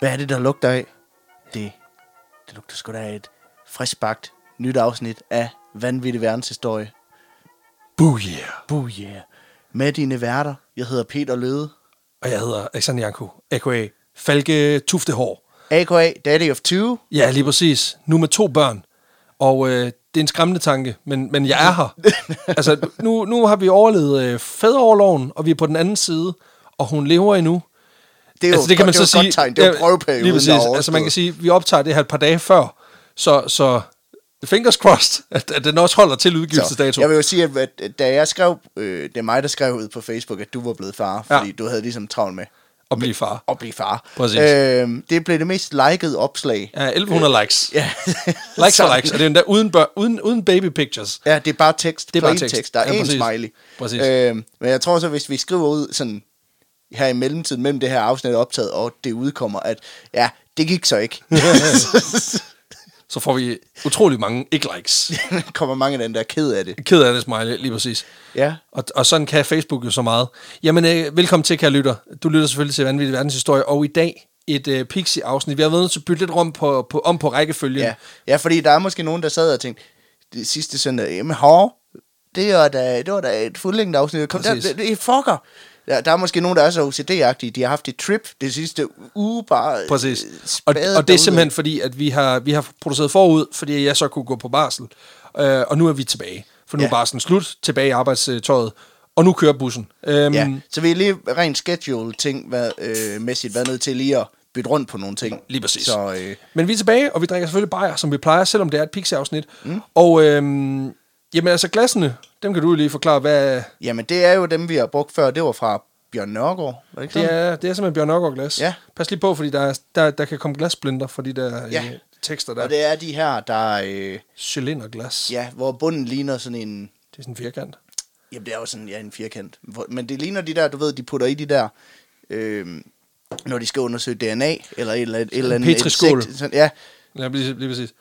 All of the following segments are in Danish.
Hvad er det, der lugter af? Det, det lugter sgu da af et friskbagt nyt afsnit af Vanvittig Verdenshistorie. Boo yeah. Boo yeah. Med dine værter. Jeg hedder Peter Løde. Og jeg hedder Alexander Janko, a.k.a. Falke Tuftehår. A.K.A. Daddy of Two. Ja, lige præcis. Nu med to børn. Og øh, det er en skræmmende tanke, men, men jeg er her. altså, nu, nu har vi overlevet øh, fædreoverloven, og vi er på den anden side, og hun lever endnu. Det er jo altså, det kan man det så sige. godt tegn. Det er jo Ja, prøveperioden, Lige præcis. Altså, man kan sige, vi optager det her et par dage før, så, så fingers crossed, at, at den også holder til udgivelsesdato. Jeg vil jo sige, at, at da jeg skrev, øh, det er mig, der skrev ud på Facebook, at du var blevet far, Ja. fordi du havde ligesom travlt med At blive far. at blive far. Præcis. Øh, det blev det mest likede opslag. Ja, 1100 likes. Ja. Likes Så- for likes, og det er endda uden, bør, uden, uden baby pictures. Ja, det er bare tekst. Det er bare tekst. tekst. Der er Ja, en præcis. smiley. Præcis. Øh, men jeg tror så, hvis vi skriver ud sådan her i mellemtiden, mellem det her afsnit optaget, og det udkommer, at ja, det gik så ikke. Så får vi utrolig mange ikke-likes. kommer mange af den der ked af det. Ked af det, smiley, lige præcis. Ja. Og, og sådan kan Facebook jo så meget. Jamen, øh, velkommen til, kære lytter. Du lytter selvfølgelig til Vanvittig Verdenshistorie, og i dag et øh, Pixie-afsnit. Vi har været nødt til at bytte lidt om på, på, om på rækkefølgen. Ja. ja, fordi der er måske nogen, der sad og tænkte, det sidste søndag, jamen hår, det var da, det var da et fuldlængde afsnit. Kom, der, det, det er fucker. Der, der er måske nogen, der er så OCD-agtige. De har haft et trip det sidste uge bare Præcis. øh, Og, spadet og det er simpelthen fordi, at vi har, vi har produceret forud, fordi jeg så kunne gå på barsel. Øh, og nu er vi tilbage. For nu Ja. er barselen slut, tilbage i arbejdstøjet. Og nu kører bussen. Øhm, Ja, så vi er lige rent schedule-ting øh, mæssigt været nødt til lige at bytte rundt på nogle ting. Lige præcis. Så øh, Men vi er tilbage, og vi drikker selvfølgelig bajer, som vi plejer, selvom det er et Pixie-afsnit. Mm. Og øhm, jamen altså glassene, dem kan du lige forklare, hvad... jamen, det er jo dem, vi har brugt før. Det var fra Bjørn Nørgaard, var det ikke Det sådan? er, det er simpelthen Bjørn Nørgaard glas. Ja. Pas lige på, fordi der, er, der, der kan komme glassplinter for de der Ja. øh, tekster der. Og det er de her, der... Øh, Cylinderglas. ja, hvor bunden ligner sådan en... Det er sådan en firkant. Jamen, det er jo sådan, ja, en firkant. Men det ligner de der, du ved, de putter i de der... Øh, når de skal undersøge DNA, eller et eller andet... Petriskål. sådan- Ja, Ja, lige, lige præcis.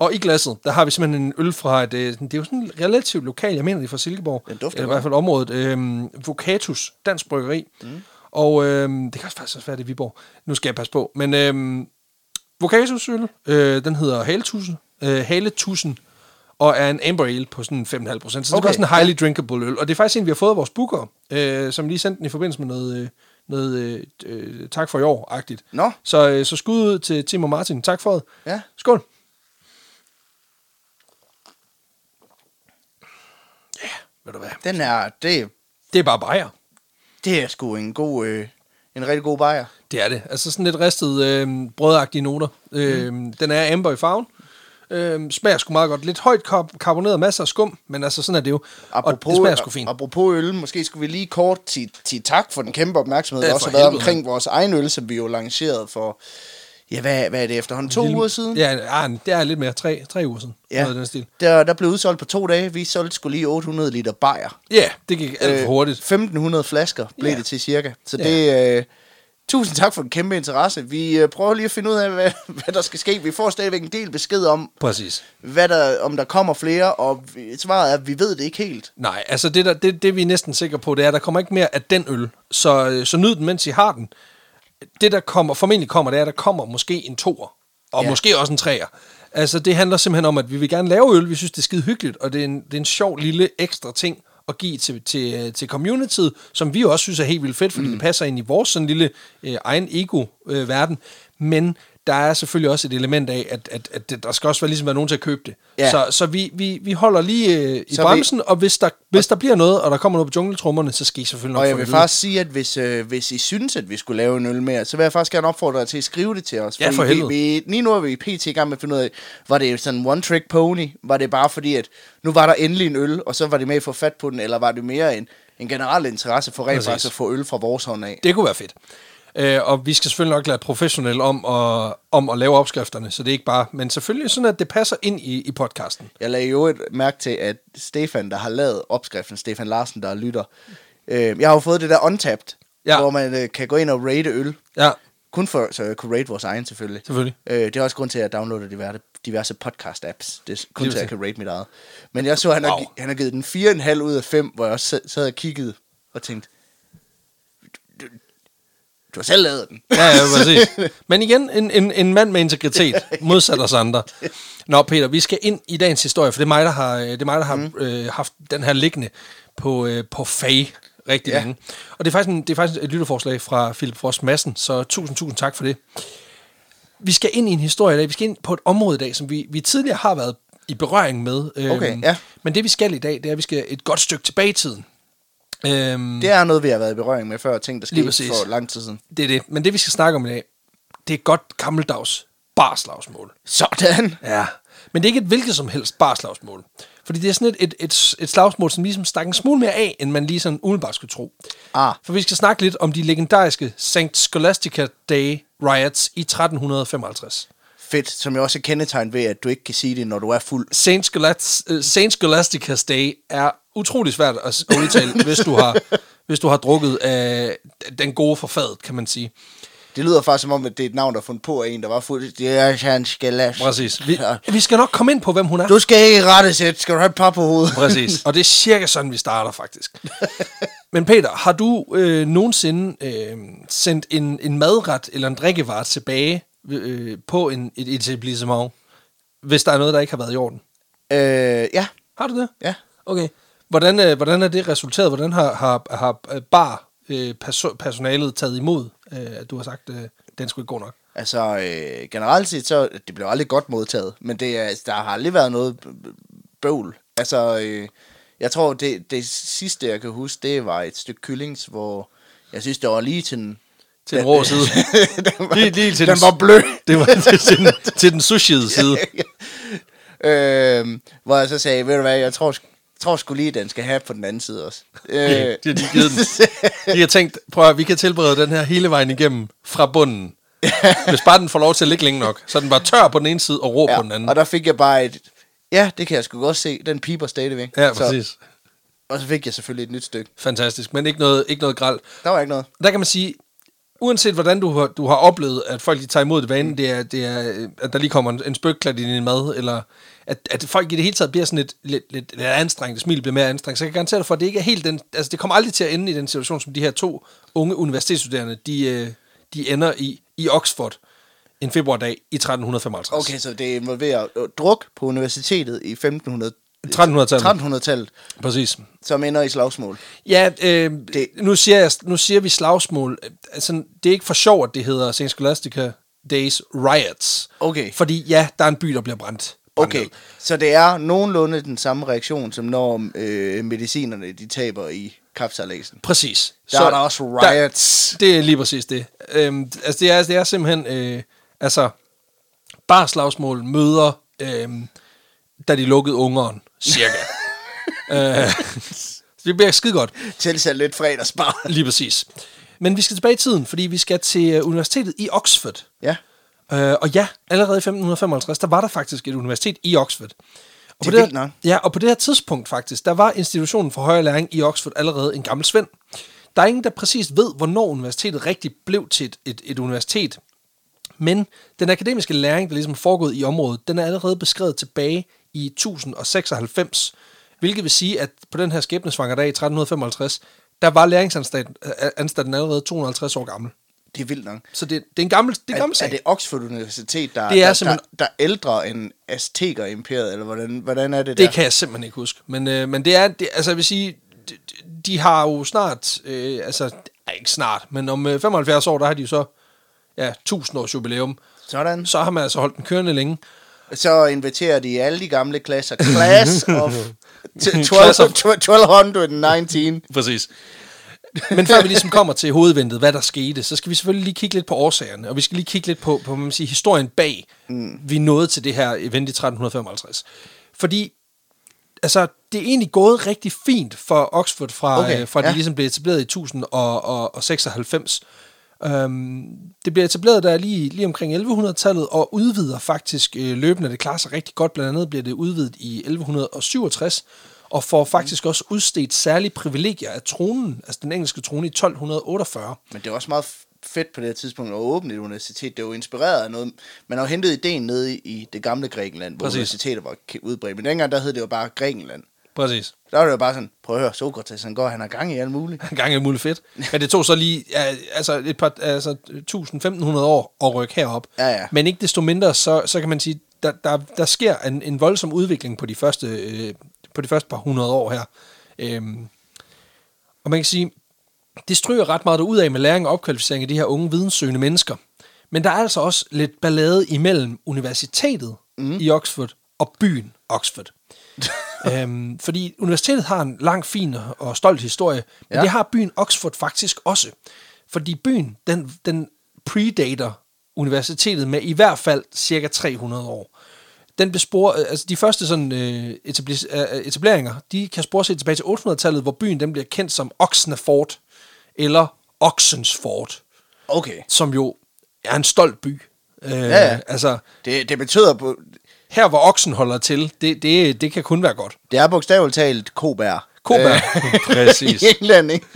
Og i glasset, der har vi simpelthen en øl fra et, øh, det er jo sådan relativt lokal, jeg mener det er fra Silkeborg, Den dufter eller i godt. hvert fald området, øh, Vocatus, dansk bryggeri. Mm. Og øh, det kan faktisk også være det er Viborg. Nu skal jeg passe på. Men øh, Vocatus øl, øh, den hedder Haletussen, øh, Haletussen, og er en amber ale på sådan 5,5 procent. Så det er Okay, sådan en highly drinkable øl. Og det er faktisk en, vi har fået af vores booker, øh, som lige sendte den i forbindelse med noget, øh, noget øh, øh, tak for i år-agtigt. Nå. Så, øh, så skud ud til Tim og Martin. Tak for det. ja. Skål. Ved du hvad? Den er... Det, Det er bare bajer. det er sgu en god... Øh, en rigtig god bajer. Det er det. Altså sådan lidt ristet øh, brødagtige noter. Øh, Den er amber i farven. Øh, smager sgu meget godt. Lidt højt kar- karboneret, masser af skum, men altså sådan er det jo. og det smager sgu fint. Apropos øl, måske skulle vi lige kort sige, sige tak for den kæmpe opmærksomhed, Ja, der også har været helvede, omkring vores egen øl, som vi jo lancerede for... Ja, hvad, hvad er det efterhånden? To Lille- uger siden? Ja, ja, det er lidt mere. Tre, tre uger siden. Ja. Noget den stil. Der, der blev udsolgt på to dage. Vi solgte skulle lige 800 liter bajer. Ja, det gik alt for hurtigt. 1500 flasker blev Ja. det til cirka. Så Ja. det... Øh, tusind tak for den kæmpe interesse. Vi øh, prøver lige at finde ud af, hvad, hvad der skal ske. Vi får stadigvæk en del besked om, Præcis. hvad der, om der kommer flere, og vi- svaret er, at vi ved det ikke helt. Nej, altså det, der, det, det vi er næsten sikre på, det er, at der kommer ikke mere af den øl. Så, øh, så nyd den, mens I har den. Det, der kommer, formentlig kommer, det er, at der kommer måske en toer. Og Ja. måske også en treer. Altså det handler simpelthen om, at vi vil gerne lave øl. Vi synes, det er skide hyggeligt, og det er en, det er en sjov lille ekstra ting at give til, til, øh, til communityet, som vi også synes er helt vildt fedt, fordi mm. det passer ind i vores sådan lille øh, egen ego-verden. Men der er selvfølgelig også et element af, at, at, at der skal også være, ligesom være nogen til at købe det. Ja. Så, så vi, vi, vi holder lige øh, i Så så vi- bremsen, og hvis der, hvis der bliver noget, og der kommer noget på jungletrummerne, så skal I selvfølgelig nok Og jeg vil faktisk sige, at hvis, øh, hvis I synes, at vi skulle lave en øl mere, så vil jeg faktisk gerne opfordre jer til at skrive det til os. Ja, for helvede. vi, lige nu er vi pt. i gang med at finde ud af, var det sådan en one-trick pony? Var det bare fordi, at nu var der endelig en øl, og så var det med at få fat på den, eller var det mere en, en generel interesse for rent faktisk at få øl fra vores hånd af? Det kunne være fedt. Øh, og vi skal selvfølgelig nok lade professionelle om at, om at lave opskrifterne, så det er ikke bare... Men selvfølgelig sådan, at det passer ind i, i podcasten. Jeg lagde jo et mærke til, at Stefan, der har lavet opskriften, Stefan Larsen, der lytter, øh, jeg har jo fået det der Untapped, Ja. hvor man øh, kan gå ind og rate øl. Ja, Kun for, så jeg kunne rate vores egen selvfølgelig. selvfølgelig. Øh, det er også grund til, at jeg downloader diverse, diverse podcast-apps. Det er kun Lige til, at jeg kan rate mit eget. Men jeg så, at han, wow. Har, han har givet den 4,5 ud af 5, hvor jeg også sad og kiggede og tænkte, Du har selv lavet den. Ja, ja, præcis. Men igen, en, en, en mand med integritet, modsat os andre. Nå, Peter, vi skal ind i dagens historie, for det er mig, der har, det er mig, der har mm. øh, haft den her liggende på, øh, på fag rigtig ja. længe. Og det er, faktisk en, det er faktisk et lytterforslag fra Philip Frost Madsen, så tusind, tusind tak for det. Vi skal ind i en historie i dag. Vi skal ind på et område i dag, som vi, vi tidligere har været i berøring med. Øhm, Okay, ja. Men det vi skal i dag, det er, at vi skal et godt stykke tilbage i tiden. Øhm, Det er noget, vi har været i berøring med før, ting, der skete for lang tid siden. det er det. Men det vi skal snakke om i dag, det er et godt gammeldags barslagsmål. Sådan. Ja. Men det er ikke et hvilket som helst barslagsmål. Fordi det er sådan et, et, et, et slagsmål, som ligesom stak en smule mere af, end man lige sådan umiddelbart skulle tro. Ah. For vi skal snakke lidt om de legendariske St. Scholastica Day riots i 1355. Fedt, som jo også er kendetegn ved, at du ikke kan sige det, når du er fuld. St. Scholas, uh, Saint Scholastica's Day er utrolig svært at udtale, hvis du har, hvis du har drukket af den gode forfadet, kan man sige. Det lyder faktisk som om, at det er et navn, der er fundet på af en, der var fuld. Det er han skal lade. Præcis. Vi, vi skal nok komme ind på, hvem hun er. Du skal ikke rette sæt. Skal du have et par på hovedet? Præcis. Og det er cirka sådan, vi starter faktisk. Men Peter, har du øh, nogensinde øh, sendt en, en madret eller en drikkevare tilbage øh, på en, et etablissement, hvis der er noget, der ikke har været i orden? øh, ja. Har du det? Ja. Okay. Hvordan, øh, hvordan er det resulteret? Hvordan har, har, har bar øh, perso- personalet taget imod, øh, at du har sagt, øh, den skulle ikke gå nok? Altså, øh, generelt set, så det blev aldrig godt modtaget, men det er, der har aldrig været noget bøvl. Altså, øh, jeg tror, det, det sidste, jeg kan huske, det var et stykke kyllings, hvor jeg synes, det var lige til den... Til den rå side. den var, Lige- lige til den den- var blød. Det var til, til, den, til den sushiede side. øh, hvor jeg så sagde, ved du hvad, jeg tror, tror sgu lige, den skal have på den anden side også. Øh, Det har de givet den. De har tænkt, prøv at vi kan tilberede den her hele vejen igennem fra bunden. Hvis bare den får lov til at ligge længe nok. Så den var tør på den ene side og rå ja, på den anden. og der fik jeg bare et... Ja, det kan jeg sgu godt se. Den piper stadigvæk. Ja, Så, præcis. og så fik jeg selvfølgelig et nyt stykke. Fantastisk. Men ikke noget, ikke noget græld. Der var ikke noget. Der kan man sige, uanset hvordan du har, du har oplevet, at folk de tager imod det vanen, det er, det er, øh, at der lige kommer en, en spøgklat i din mad, eller at, at folk i det hele taget bliver sådan lidt, lidt, lidt, lidt anstrengt, smil bliver mere anstrengt, så jeg kan garantere dig for, at det ikke er helt den, altså det kommer aldrig til at ende i den situation, som de her to unge universitetsstuderende, de, øh, de ender i, i Oxford en februardag i 1355. Okay, så det involverer øh, druk på universitetet i 1500 1300-tallet. 1300-tallet, Præcis. som ender i slagsmål. Ja, øh, Det- nu, siger jeg, nu siger vi slagsmål. Altså, det er ikke for sjov, at det hedder St. Scholastica Days Riots. Okay. Fordi ja, der er en by, der bliver brændt. brændt Okay, ned. så det er nogenlunde den samme reaktion, som når øh, medicinerne de taber i kapsalasen. Præcis. Der er der også riots. Der, det er lige præcis det. Øhm, altså, det er, det er simpelthen... Øh, altså, bare slagsmål møder, øh, da de lukkede ungeren, cirka. øh, det bliver skide godt. Tilsæt lidt fredagsbar. Lige præcis. Men vi skal tilbage i tiden, fordi vi skal til øh, universitetet i Oxford. ja, Øh, og ja, allerede i 1555, der var der faktisk et universitet i Oxford. Og Det er på det her. Ja, og på det her tidspunkt faktisk, der var institutionen for højere læring i Oxford allerede en gammel svend. Der er ingen, der præcis ved, hvornår universitetet rigtig blev til et, et, et universitet. Men den akademiske læring, der ligesom foregået i området, den er allerede beskrevet tilbage i 1096, hvilket vil sige, at på den her skæbnesvanger dag i 1355, der var læringsanstalten øh, allerede 250 år gammel. det er vildt nok. Så det, det er en gammel, det er gammel Er, sag. er det Oxford Universitet, der, Det er der, simpelthen- der, der er ældre end Azteker-imperiet, eller hvordan, hvordan er det der? Det kan jeg simpelthen ikke huske. Men, øh, men det er, det, altså jeg vil sige, de, de har jo snart, øh, altså ikke snart, men om øh, 75 år, der har de jo så, ja, 1000 års jubilæum. Sådan. Så har man altså holdt den kørende længe. Så inviterer de alle de gamle klasser. Class of t- 12, Class of- 1219. Præcis. Men før vi ligesom kommer til hovedventet, hvad der skete, så skal vi selvfølgelig lige kigge lidt på årsagerne, og vi skal lige kigge lidt på, på man siger, historien bag, mm. vi nåede til det her event i 1355. Fordi altså, det er egentlig gået rigtig fint for Oxford, fra, Okay, øh, fra ja. de ligesom blev etableret i 1096. Um, det blev etableret der lige, lige omkring 1100-tallet, og udvider faktisk øh, løbende. Det klarer sig rigtig godt. Blandt andet bliver det udvidet i 1167, og får faktisk også udstedt særlige privilegier af tronen, altså den engelske trone i 1248. Men det er også meget fedt på det her tidspunkt at åbne et universitet. Det er jo inspireret af noget. Man har jo hentet ideen nede i, i det gamle Grækenland, hvor Præcis. universiteter var udbredt. Men dengang der hed det jo bare Grækenland. Præcis. Der var det jo bare sådan, prøv at høre, Sokrates, han går, han har gang i alt muligt. En gang er muligt fedt. Men det tog så lige altså et par, altså 1000-1500 år at rykke herop. Ja, ja. Men ikke desto mindre, så, så kan man sige, der, der, der sker en, en voldsom udvikling på de første, øh, på de første par hundrede år her. Øhm, og man kan sige, det stryger ret meget ud af med læring og opkvalificering af de her unge videnssøgende mennesker. Men der er altså også lidt ballade imellem universitetet mm. i Oxford og byen Oxford. øhm, fordi universitetet har en lang, fin og stolt historie, men Ja. det har byen Oxford faktisk også. Fordi byen, den, den predater universitetet med i hvert fald cirka 300 år. Den bespor, altså de første sådan, øh, etablis, øh, etableringer, de kan spores helt tilbage til 800-tallet, hvor byen den bliver kendt som Oxnaford, eller Oxensford, Okay. som jo er en stolt by. Øh, ja. Altså, Det, det betyder, på, her hvor oksen holder til, det, det, det kan kun være godt. det er bogstaveligt talt kobær. Kobær. Øh, Præcis. I England, ikke?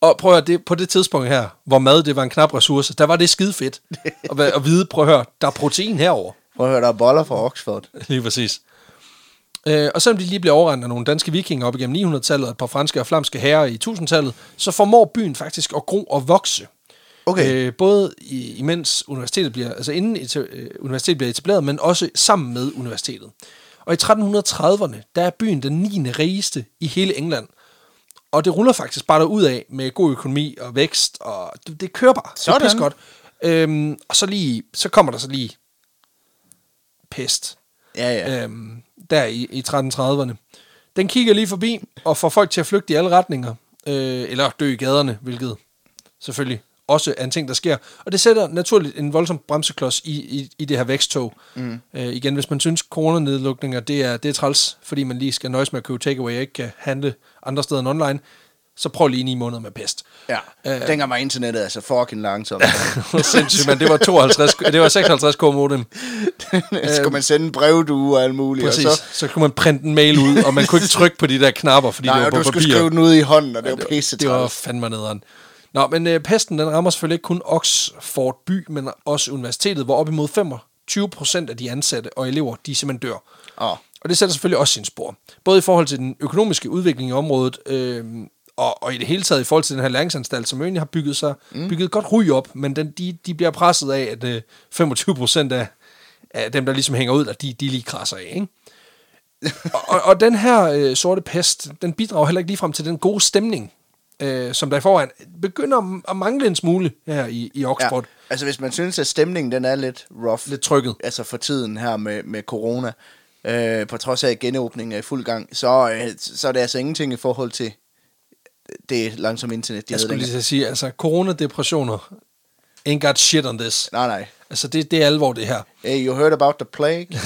Og prøv at høre, det, på det tidspunkt her, hvor mad det var en knap ressource, der var det skide fedt. at, at vide, prøv at høre, der er protein herover. Prøv at høre, der er boller fra Oxford. Lige præcis. Øh, og selvom de lige bliver overrendt af nogle danske vikinger op igennem 900-tallet og et par franske og flamske herrer i 1000-tallet, så formår byen faktisk at gro og vokse. Okay. Øh, både i, imens universitetet bliver, altså inden et, øh, universitetet bliver etableret, men også sammen med universitetet. Og i 1330'erne, der er byen den 9. rigeste i hele England. Og det ruller faktisk bare ud af med god økonomi og vækst, og det, det kører bare. Det Sådan. er pisse godt. Øhm, og så, lige, så kommer der så lige pest Ja, ja. øhm, der i, i 1330'erne. Den kigger lige forbi og får folk til at flygte i alle retninger, øh, eller dø i gaderne, hvilket selvfølgelig også er en ting, der sker. Og det sætter naturligt en voldsom bremseklods i, i, i det her væksttog. Mm. Øh, igen, hvis man synes, coronanedlukninger, det er, det er træls, fordi man lige skal nøjes med at købe takeaway og ikke kan handle andre steder end online, så prøv lige ni måneder med pest. ja. øh, Dengang var internettet altså fucking langsomt. Sindssygt, men det var 52, det var 56 k modem. Skulle man sende brevdue og alt muligt. Præcis. Og Så, så, så kunne man printe en mail ud, og man kunne ikke trykke på de der knapper, fordi nej, det var du på skulle papir. skrive den ud i hånden, og det var det, pisse det var fandme nederen. Nå, men øh, pesten den rammer selvfølgelig ikke kun Oxford by, men også universitetet, hvor op imod 25 procent af de ansatte og elever, de simpelthen dør. Åh. Og det sætter selvfølgelig også sin spor. Både i forhold til den økonomiske udvikling i området, øh, og, og i det hele taget i forhold til den her læringsanstalt, som egentlig har bygget, sig, mm. bygget godt ry op, men den, de, de bliver presset af, at øh, 25 procent af, af dem, der ligesom hænger ud, der, de, de lige krasser af. Ikke? og, og, og den her øh, sorte pest, den bidrager heller ikke ligefrem til den gode stemning, øh, som der i forvejen begynder at mangle en smule her i, i. Oxford. Ja. Altså, hvis man synes, at stemningen den er lidt rough, Lidt trykket. altså for tiden her med, med corona, øh, på trods af at genåbningen er i fuld gang, så, øh, så er det altså ingenting i forhold til det langsomme internet, de Jeg skulle lige sige, altså coronadepressioner ain't got shit on this. Nej, nej. Altså, det, det er alvor, det her. Hey, you heard about the plague?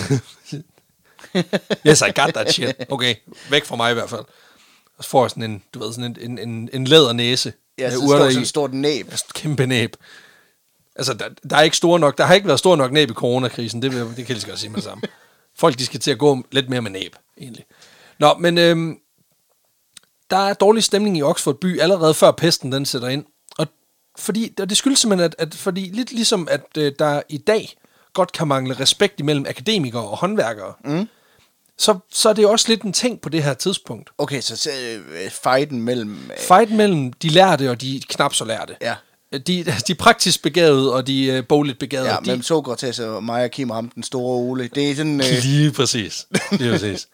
Yes, I got that shit. Okay, væk fra mig i hvert fald. Og så får jeg sådan en, du ved, sådan en, en, en, en lædernæse. Ja, så står sådan et stort næb. Altså, kæmpe næb. Altså, der, der, er ikke store nok, der har ikke været stor nok næb i coronakrisen, det, vil, det kan jeg lige godt sige med det samme. Folk, de skal til at gå lidt mere med næb, egentlig. Nå, men øhm, der er dårlig stemning i Oxford by allerede før pesten den sætter ind. Og fordi, og det skyldes simpelthen, at, at fordi lidt ligesom, at øh, der i dag godt kan mangle respekt imellem akademikere og håndværkere, mm. Så, så er det jo også lidt en ting på det her tidspunkt. Okay, så, så øh, fighten mellem... Øh, Fight mellem de lærte og de knap så lærte. Ja. De, de praktisk begavede og de øh, bogligt begavede. ja, de, mellem Sokrates og mig og Kim Ram, den store Ole. Det er sådan... Øh, Lige præcis. Lige præcis.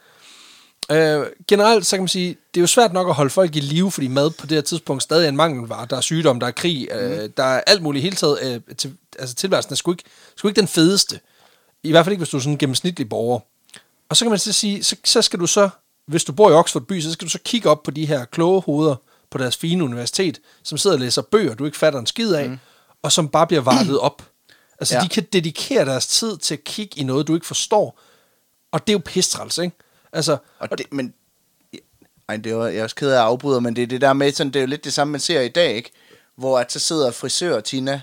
øh, generelt, så kan man sige, det er jo svært nok at holde folk i live, fordi mad på det her tidspunkt stadig er en mangelvare. Der er sygdom, der er krig, øh, der er alt muligt hele taget. Øh, til, altså tilværelsen er sgu ikke, sgu ikke den fedeste. I hvert fald ikke, hvis du er sådan en gennemsnitlig borger. Og så kan man så sige, så, så skal du så, hvis du bor i Oxford by, så skal du så kigge op på de her kloge hoveder på deres fine universitet, som sidder og læser bøger, du ikke fatter en skid af, mm. og som bare bliver vartet op. Altså, Ja. de kan dedikere deres tid til at kigge i noget, du ikke forstår. Og det er jo pistræls, ikke? Altså, Og det, men... Ej, det var, jeg er også ked af at afbryde, men det er det der med, sådan, det er jo lidt det samme, man ser i dag, ikke? Hvor at så sidder frisør Tina,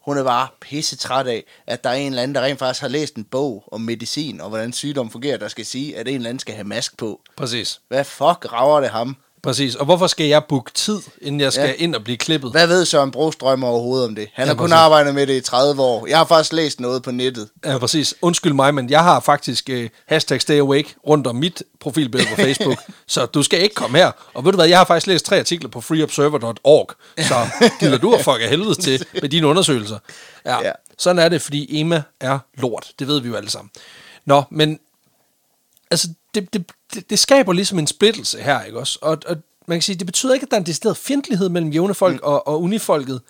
hun er bare pisse træt af, at der er en eller anden, der rent faktisk har læst en bog om medicin, og hvordan sygdom fungerer, der skal sige, at en eller anden skal have mask på. præcis. Hvad fuck rager det ham? Præcis. Og hvorfor skal jeg booke tid, inden jeg skal Ja. ind og blive klippet? Hvad ved Søren Brostrøm overhovedet om det? Han Ja, har kun præcis. arbejdet med det i 30 år. Jeg har faktisk læst noget på nettet. Ja, præcis. Undskyld mig, men jeg har faktisk uh, hashtag stay awake rundt om mit profilbillede på Facebook, så du skal ikke komme her. Og ved du hvad, jeg har faktisk læst tre artikler på freeobserver.org, så gider du at fuck af helvede til med dine undersøgelser. Ja, Ja. Sådan er det, fordi Emma er lort. Det ved vi jo alle sammen. Nå, men altså, det, det, det, det skaber ligesom en splittelse her, ikke også? Og, og man kan sige, det betyder ikke, at der er en decideret fjendtlighed mellem jævne folk mm. og, og unifolket.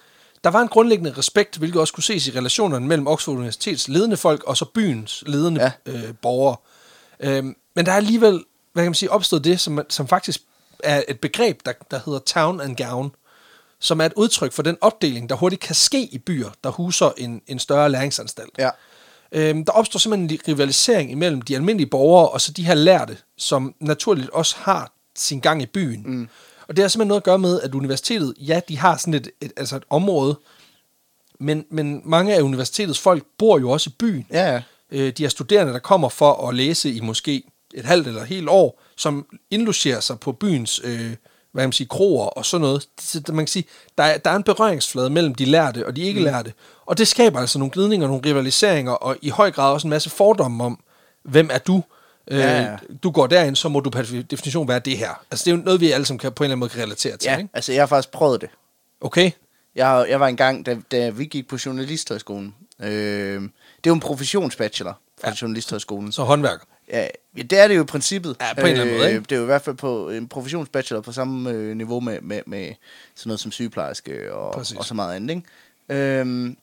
Der var en grundlæggende respekt, hvilket også kunne ses i relationerne mellem Oxford Universitets ledende folk og så byens ledende Ja. ja. øh, borgere. Øhm, men der er alligevel, hvad kan man sige, opstået det, som, som faktisk er et begreb, der, der hedder town and gown, som er et udtryk for den opdeling, der hurtigt kan ske i byer, der huser en, en større læringsanstalt. Ja. Øhm, der opstår simpelthen en rivalisering imellem de almindelige borgere og så de her lærte, som naturligt også har sin gang i byen. Mm. Og det har simpelthen noget at gøre med, at universitetet, ja, de har sådan et, et, altså et område, men, men mange af universitetets folk bor jo også i byen. Ja, ja. Øh, de er studerende, der kommer for at læse i måske et halvt eller et helt år, som indlogerer sig på byens øh, hvad kan man sige, kroer og sådan noget. Så man kan sige, der er, der er en berøringsflade mellem de lærte og de ikke lærte. Og det skaber altså nogle glidninger, nogle rivaliseringer, og i høj grad også en masse fordomme om, hvem er du? Øh, Ja, ja. Du går derind, så må du per definition være det her. Altså det er jo noget, vi alle sammen kan på en eller anden måde relatere til. Ja, Ikke? altså jeg har faktisk prøvet det. Okay? Jeg, jeg var engang, da, da vi gik på Journalisthøjskolen. Øh, det er jo en professionsbachelor fra ja. Journalisthøjskolen. Så håndværker. Ja, ja, det er det jo i princippet. Ja, på en eller anden måde, ikke? Det er jo i hvert fald på en professionsbachelor på samme øh, niveau med, med, med sådan noget som sygeplejerske og, Præcis. og så meget andet. Ikke? Øhm,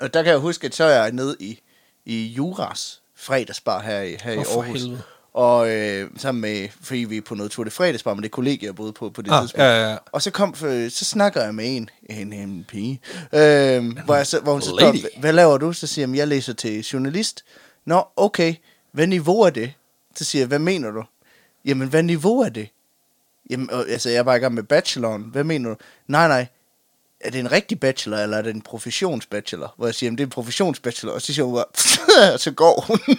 og der kan jeg huske, at så er jeg nede i, i Juras fredagsbar her i, her Åh, i Aarhus. helvede. Og øh, sammen med, fordi vi er på noget Tour de Fredagsbar, men det er kollegier, jeg boede på på det Ah, tidspunkt. ja, ja. Og så kom, øh, så snakker jeg med en, en, en pige, øh, hvor, jeg så, hvor hun så spørger, Lady. "Hva- hvad laver du? Så siger jeg, jeg læser til journalist. Nå, okay, hvad niveau er det? Så siger jeg, hvad mener du? Jamen, hvad niveau er det? Jamen, altså, jeg var i gang med bacheloren. Hvad mener du? Nej, nej. Er det en rigtig bachelor, eller er det en professionsbachelor? Hvor jeg siger, jamen, det er en professionsbachelor. Og så siger hun bare, og så går hun.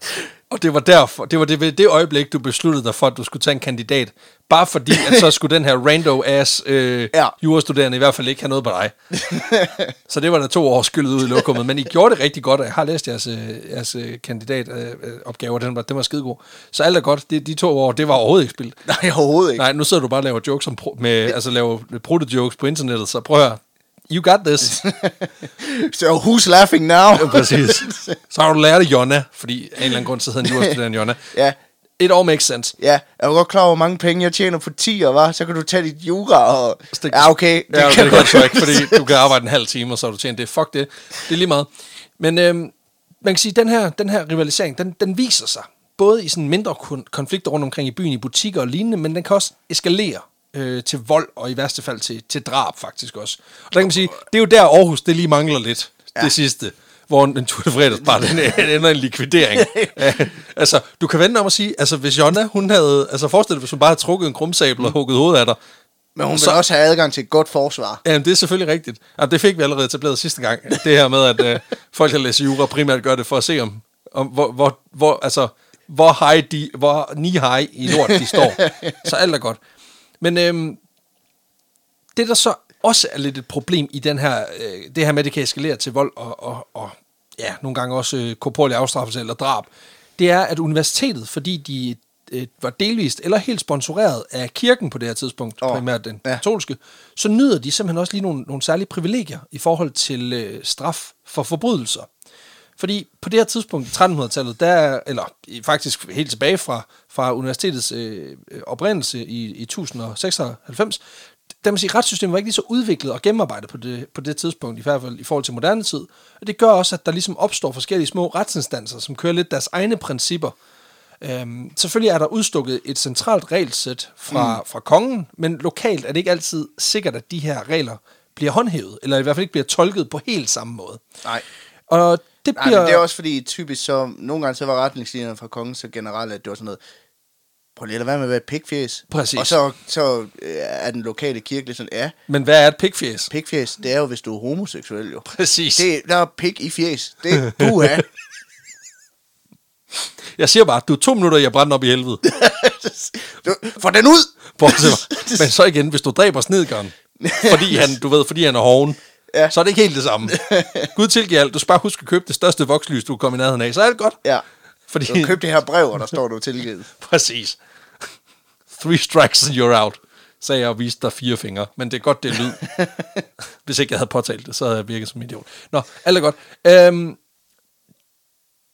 Og det var derfor, det var det, ved det øjeblik, du besluttede dig for, at du skulle tage en kandidat. Bare fordi, at så skulle den her rando-ass øh, Ja. jurastuderende i hvert fald ikke have noget på dig. så det var der to år skyllet ud i lokummet. Men I gjorde det rigtig godt, og jeg har læst jeres, øh, jeres øh, kandidatopgaver, den var, den var skidegod. Så alt er godt. De, de to år, det var overhovedet ikke spildt. nej, overhovedet ikke. Nej, nu sidder du bare og laver jokes om, pro- med, altså laver proto-jokes på internettet, så prøv at. You got this. So who's laughing now? Præcis. Så har du lært det Jonna, fordi af en eller anden grund, så hedder en jurastuderende Jonna. ja, It all makes sense. ja. Jeg er godt klar over, hvor mange penge jeg tjener på 10 var. Så kan du tage dit jura og... Stik- Ja, okay. Det ja, det kan godt du så ikke, fordi du kan arbejde en halv time, og så har du tjent det. Fuck det. Det er lige meget. Men øhm, man kan sige, at den her, den her rivalisering, den, den viser sig. Både i sådan mindre kon- konflikter rundt omkring i byen, i butikker og lignende, men den kan også eskalere øh, til vold, og i værste fald til, til drab faktisk også. Og der kan man sige, det er jo der Aarhus, det lige mangler lidt, ja. det sidste. Hvor en, Tour de Fredags bare den ender en likvidering. Altså, du kan vente om at sige, altså hvis Jonna, hun havde, altså forestil dig, hvis hun bare havde trukket en krumsabel og hugget hovedet af dig, Men hun vil Så- også have adgang til et godt forsvar. Ja, det er selvfølgelig rigtigt. Ja, det fik vi allerede etableret sidste gang. Det her med, at øh, folk, der læser jura, primært gør det for at se, om, om hvor, hvor, hvor, altså, hvor high de, hvor knee high i lort de står. Så alt er godt. Men øhm, det, der så også er lidt et problem i den her, øh, det her med, at det kan eskalere til vold og, og, og ja, nogle gange også øh, korporlig afstraffelse eller drab, det er, at universitetet, fordi de øh, var delvist eller helt sponsoreret af kirken på det her tidspunkt, oh, primært den ja. katolske, så nyder de simpelthen også lige nogle, nogle særlige privilegier i forhold til øh, straf for forbrydelser. Fordi på det her tidspunkt i 1300-tallet, der, er- eller faktisk helt tilbage fra, fra universitetets øh, øh, oprindelse i, i 1096, der man sige, retssystemet var ikke lige så udviklet og gennemarbejdet på det, på det tidspunkt, i hvert fald i forhold til moderne tid. Og det gør også, at der ligesom opstår forskellige små retsinstanser, som kører lidt deres egne principper. Øhm, selvfølgelig er der udstukket et centralt regelsæt fra, mm. fra kongen, men lokalt er det ikke altid sikkert, at de her regler bliver håndhævet, eller i hvert fald ikke bliver tolket på helt samme måde. Nej. Og det bliver... men det er også fordi, typisk så, nogle gange så var retningslinjerne fra kongen så generelt, at det var sådan noget, prøv lige at lade være med at være et pikfjæs. Præcis. Og så, så øh, er den lokale kirke lidt sådan, ja, Men hvad er et pikfjæs? pikfjæs, det er jo, hvis du er homoseksuel jo. Præcis. Det, der er pik i fjæs. Det du er. Jeg siger bare, du er to minutter, jeg brænder op i helvede. Du, Få den ud! Bortset Men så igen, hvis du dræber snedgeren, fordi han, du ved, fordi han er hoven, Ja. så er det ikke helt det samme. Gud tilgiver alt. Du skal bare huske at købe det største vokslys, du kommer i nærheden af. Så er det godt. Ja. Fordi, Du køb det her brev, og der står du tilgivet. præcis. Three strikes and you're out, sagde jeg og viste dig fire fingre. Men det er godt, det lyd. Hvis ikke jeg havde påtalt det, så havde jeg virket som idiot. Nå, alt er godt. Øhm,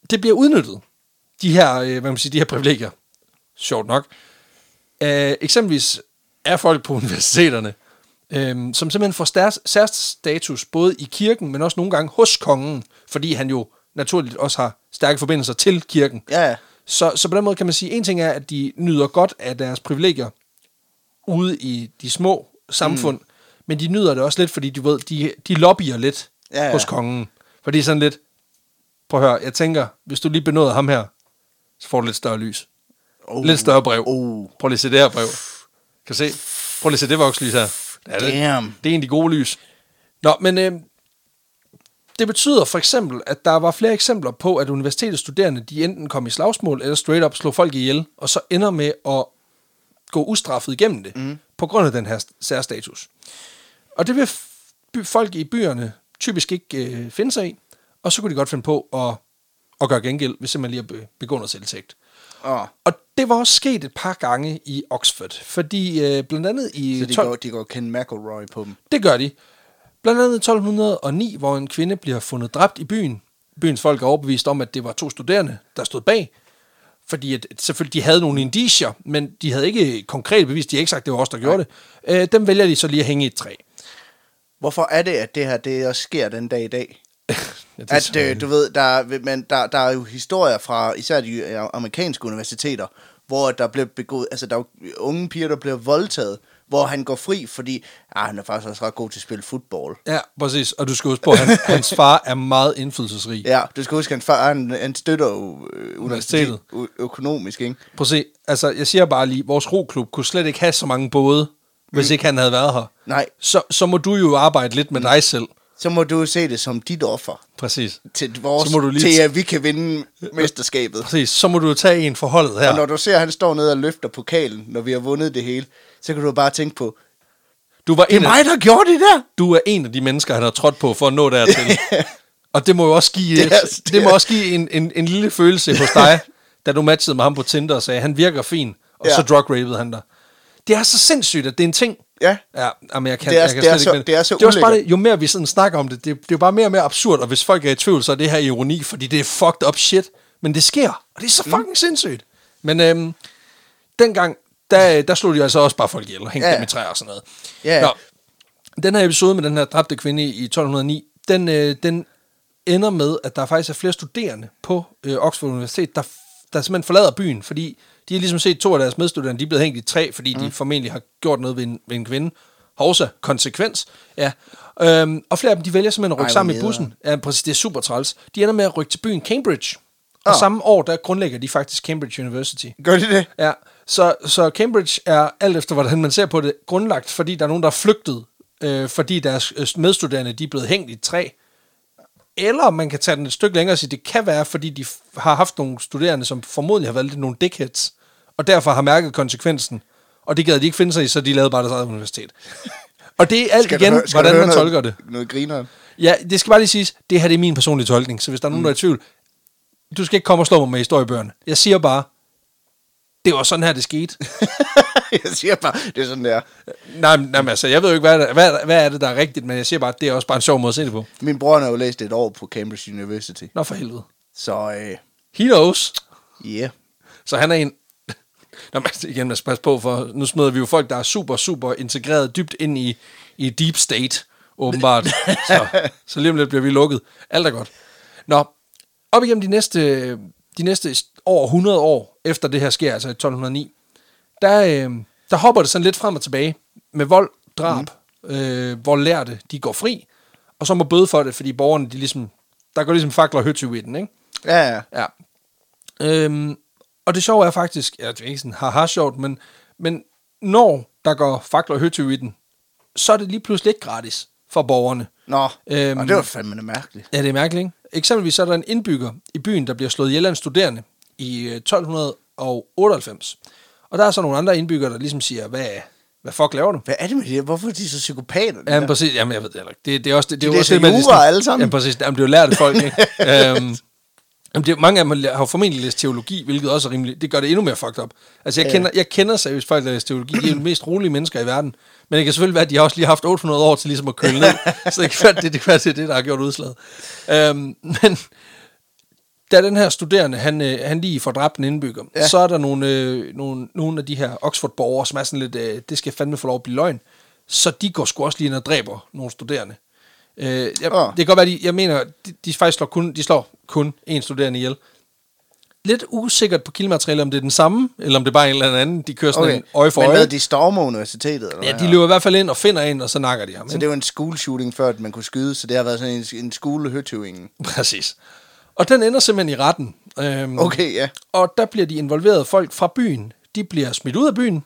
det bliver udnyttet, de her, øh, hvad man siger, de her privilegier. Sjovt nok. Øh, eksempelvis er folk på universiteterne, øh, som simpelthen får stær- særstatus både i kirken, men også nogle gange hos kongen, fordi han jo naturligt også har stærke forbindelser til kirken. Ja, ja. Så, så på den måde kan man sige, en ting er, at de nyder godt af deres privilegier ude i de små samfund, mm. men de nyder det også lidt, fordi de ved, de, de lobbyer lidt Ja, ja, hos kongen. For det er sådan lidt, prøv at høre, jeg tænker, hvis du lige benåder ham her, så får du lidt større lys. Oh. Lidt større brev. Oh. Prøv lige at se det her brev. Kan du se? Prøv lige at se det vokslys her. Det er, det. Damn. det er en af de gode lys. Nå, men øh, det betyder for eksempel, at der var flere eksempler på, at universitetets studerende, de enten kom i slagsmål, eller straight up slog folk ihjel, og så ender med at gå ustraffet igennem det, mm. på grund af den her særstatus. Og det vil f- folk i byerne typisk ikke øh, finde sig i, og så kunne de godt finde på at, at gøre gengæld, hvis simpelthen lige at be- begå noget selvtægt. Oh. Og det var også sket et par gange i Oxford, fordi øh, blandt andet i... Så de 12 går, de går Ken McElroy på dem. Det gør de. Blandt andet i 1209, hvor en kvinde bliver fundet dræbt i byen. Byens folk er overbevist om, at det var to studerende, der stod bag. Fordi at, selvfølgelig, de havde nogle indicier, men de havde ikke konkret bevis. De har ikke sagt, det var os, der gjorde det. Øh, dem vælger de så lige at hænge i et træ. Hvorfor er det, at det her det også sker den dag i dag? ja, At øh, du ved, der, er- men der, der er jo historier fra især de øh, amerikanske universiteter, hvor der bliver begået, altså der er jo unge piger, der bliver voldtaget, hvor han går fri, fordi ah, han er faktisk også ret god til at spille fodbold. Ja, præcis. Og du skal huske på, at han, hans far er meget indflydelsesrig. Ja, du skal huske, at han, far, han, han støtter jo øh, Universitetet. økonomisk, ikke? Prøv se, altså jeg siger bare lige, vores roklub kunne slet ikke have så mange både, hvis ikke han havde været her. Nej, Så, så må du jo arbejde lidt med dig selv. Så må du se det som dit offer Præcis. til, vores, Så må du lige til at vi kan vinde mesterskabet. Præcis. Så må du tage en forholdet her. Og når du ser, at han står nede og løfter pokalen, når vi har vundet det hele, så kan du bare tænke på, Du var det en er af, mig, der gjorde det der! du er en af de mennesker, han har trådt på for at nå dertil. og det må jo også give, Det det, er- det, det må også give en, en, en lille følelse hos dig, da du matchede med ham på Tinder og sagde, han virker fin, og Ja. så drug han dig. Det er så sindssygt, at det er en ting. Ja. Ja, jamen jeg kan, Det er- jeg kan det er så- ikke det er så det er også bare det, jo mere vi sådan snakker om det, det, det er jo bare mere og mere absurd, og hvis folk er i tvivl, så er det her ironi, fordi det er fucked up shit. Men det sker, og det er så fucking mm. sindssygt. Men øhm, dengang, der, der slog de altså også bare folk ihjel og hængte ja. dem i træer og sådan noget. Ja. Nå, den her episode med den her dræbte kvinde i 1209, den, øh, den ender med, at der faktisk er flere studerende på øh, Oxford Universitet, der, der simpelthen forlader byen, fordi de har ligesom set to af deres medstuderende, de er blevet hængt i træ, fordi mm. de formentlig har gjort noget ved en, ved en kvinde. Hovsa, konsekvens. Ja. Øhm, og flere af dem, de vælger simpelthen at rykke Ej, sammen i bussen. Ja, præcis, det er super træls. De ender med at rykke til byen Cambridge. Og Ah. samme år, der grundlægger de faktisk Cambridge University. Gør de det? Ja, så, så Cambridge er alt efter, hvordan man ser på det, grundlagt, fordi der er nogen, der er flygtet, øh, fordi deres øh, medstuderende de er blevet hængt i et træ. Eller man kan tage den et stykke længere og sige, det kan være, fordi de har haft nogle studerende, som formodentlig har lidt nogle dickheads, og derfor har mærket konsekvensen. Og det gad de ikke finde sig i, så de lavede bare deres eget universitet. og det er alt Skal igen, høre- hvordan man noget, tolker det. Noget griner. Ja, det skal bare lige siges, det her det er min personlige tolkning, så hvis der er nogen, der er i tvivl, du skal ikke komme og slå mig med historiebøgerne. Jeg siger bare, det var sådan her, det skete. jeg siger bare, det er sådan der. Nej, nej, men altså, jeg ved jo ikke, hvad, det- hvad, hvad er det, der er rigtigt, men jeg siger bare, at det er også bare en sjov måde at se det på. Min bror har jo læst et år på Cambridge University. Nå, for helvede. Så øh, He knows. yeah. Så han er en... Nå, men altså, igen, skal passe på, for nu smider vi jo folk, der er super, super integreret dybt ind i, i deep state, åbenbart. så, så lige om lidt bliver vi lukket. Alt er godt. Nå, op igennem de næste, de næste over 100 år efter det her sker, altså i 1209, der, øh, der hopper det sådan lidt frem og tilbage med vold, drab, mm. øh, hvor lærte de går fri, og så må bøde for det, fordi borgerne, de ligesom, der går ligesom fakler og høtyv i den, ikke? Ja, ja. Ja. Øhm, og det sjove er faktisk, ja, det er ikke sådan haha sjovt, men, men når der går fakler og høtyv i den, så er det lige pludselig ikke gratis for borgerne. Nå, Øhm. øhm, og det var fandme mærkeligt. Ja, det er mærkeligt, ikke? Eksempelvis så er der en indbygger i byen, der bliver slået ihjel af en studerende i øh, 1298. Og der er så nogle andre indbyggere, der ligesom siger, hvad, hvad fuck laver du? Hvad er det med det? Hvorfor er de så psykopater? Ja, der? præcis. Jamen, jeg ved det ikke. Det, det er også det, det, er De også læser det med, de sådan- alle sammen. Ja, præcis. Jamen, det er jo lært af folk, ikke? øhm, jamen, det, er- mange af dem har formentlig læst teologi, hvilket også er rimeligt. Det gør det endnu mere fucked up. Altså, jeg, Ja. kender, jeg kender seriøst folk, der læser teologi. De er jo de mest rolige mennesker i verden. Men det kan selvfølgelig være, at de har også lige haft 800 år til ligesom at køle ned. så det kan være, det, det, kan være, det er det, der har gjort udslaget. Øhm, men da den her studerende, han, øh, han lige får dræbt en indbygger, ja. Så er der nogle, øh, nogle, nogle af de her Oxford-borgere, som er sådan lidt, øh, det skal fandme få lov at blive løgn. Så de går sgu også lige ind og dræber nogle studerende. Øh, jeg, Åh. Det kan godt være, de, jeg mener, de, de faktisk slår kun, de slår kun en studerende ihjel. Lidt usikkert på kildematerialet, om det er den samme, eller om det er bare en eller anden, de kører sådan okay. en øje for Men øje. hvad, de stormer universitetet? Eller ja, de løber i hvert fald ind og finder en, og så nakker de ham. Så ikke? det var en school shooting, før at man kunne skyde, så det har været sådan en, en skolehøtøving. Præcis. Og den ender simpelthen i retten. Øhm, Okay, ja. Og der bliver de involverede folk fra byen. De bliver smidt ud af byen.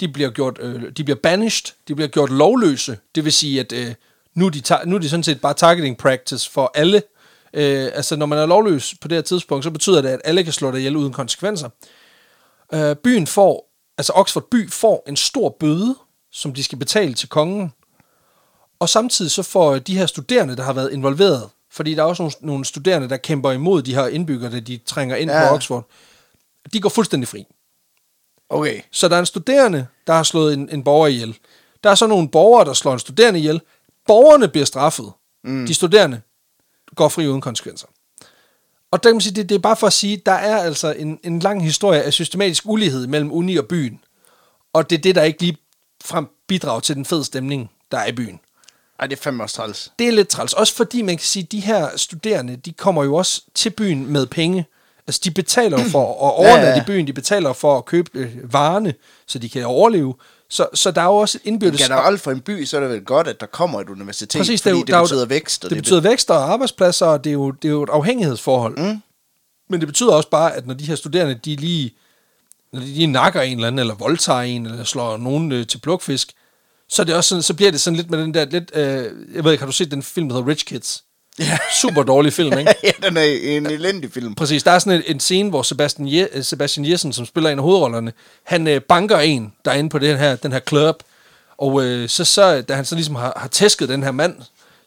De bliver, gjort, øh, de bliver banished. De bliver gjort lovløse. Det vil sige, at øh, nu, er de ta- nu er de sådan set bare targeting practice for alle. Øh, altså, når man er lovløs på det her tidspunkt, så betyder det, at alle kan slå dig ihjel uden konsekvenser. Øh, byen får, altså Oxford by får en stor bøde, som de skal betale til kongen. Og samtidig så får de her studerende, der har været involveret, fordi der er også nogle, nogle studerende, der kæmper imod de her indbyggere, da de trænger ind. Ja. på Oxford, de går fuldstændig fri. Okay. Så der er en studerende, der har slået en, en borger ihjel. Der er så nogle borgere, der slår en studerende ihjel. Borgerne bliver straffet. Mm. De studerende går fri uden konsekvenser. Og der kan man sige, det, det er bare for at sige, der er altså en, en lang historie af systematisk ulighed mellem uni og byen. Og det er det, der ikke lige frem bidrager til den fede stemning, der er i byen. Ej, det er fandme også træls. Det er lidt træls. Også fordi man kan sige, at de her studerende, de kommer jo også til byen med penge. Altså, de betaler jo for at overnatte Ja, ja. i byen, de betaler for at købe øh, varerne, så de kan overleve. Så, så der er jo også et indbyrdes... Generelt for en by, så er det vel godt, at der kommer et universitet, Præcis, fordi er jo- det, der er jo- betyder vækst. Og Det betyder vækst og arbejdspladser, og det er jo, det er jo et afhængighedsforhold. Mm. Men det betyder også bare, at når de her studerende, de lige, når de lige nakker en eller anden, eller voldtager en, eller slår nogen øh, til plukfisk, så, er det også sådan, så bliver det sådan lidt med den der, lidt, øh, jeg ved ikke, har du set den film, der hedder Rich Kids? Ja. Super dårlig film, ikke? ja, den er en elendig film. Præcis, der er sådan en, en scene, hvor Sebastian, Je- Sebastian Jessen, som spiller en af hovedrollerne, han øh, banker en, der er inde på den her, den her club, og øh, så, så, da han så ligesom har, har tæsket den her mand,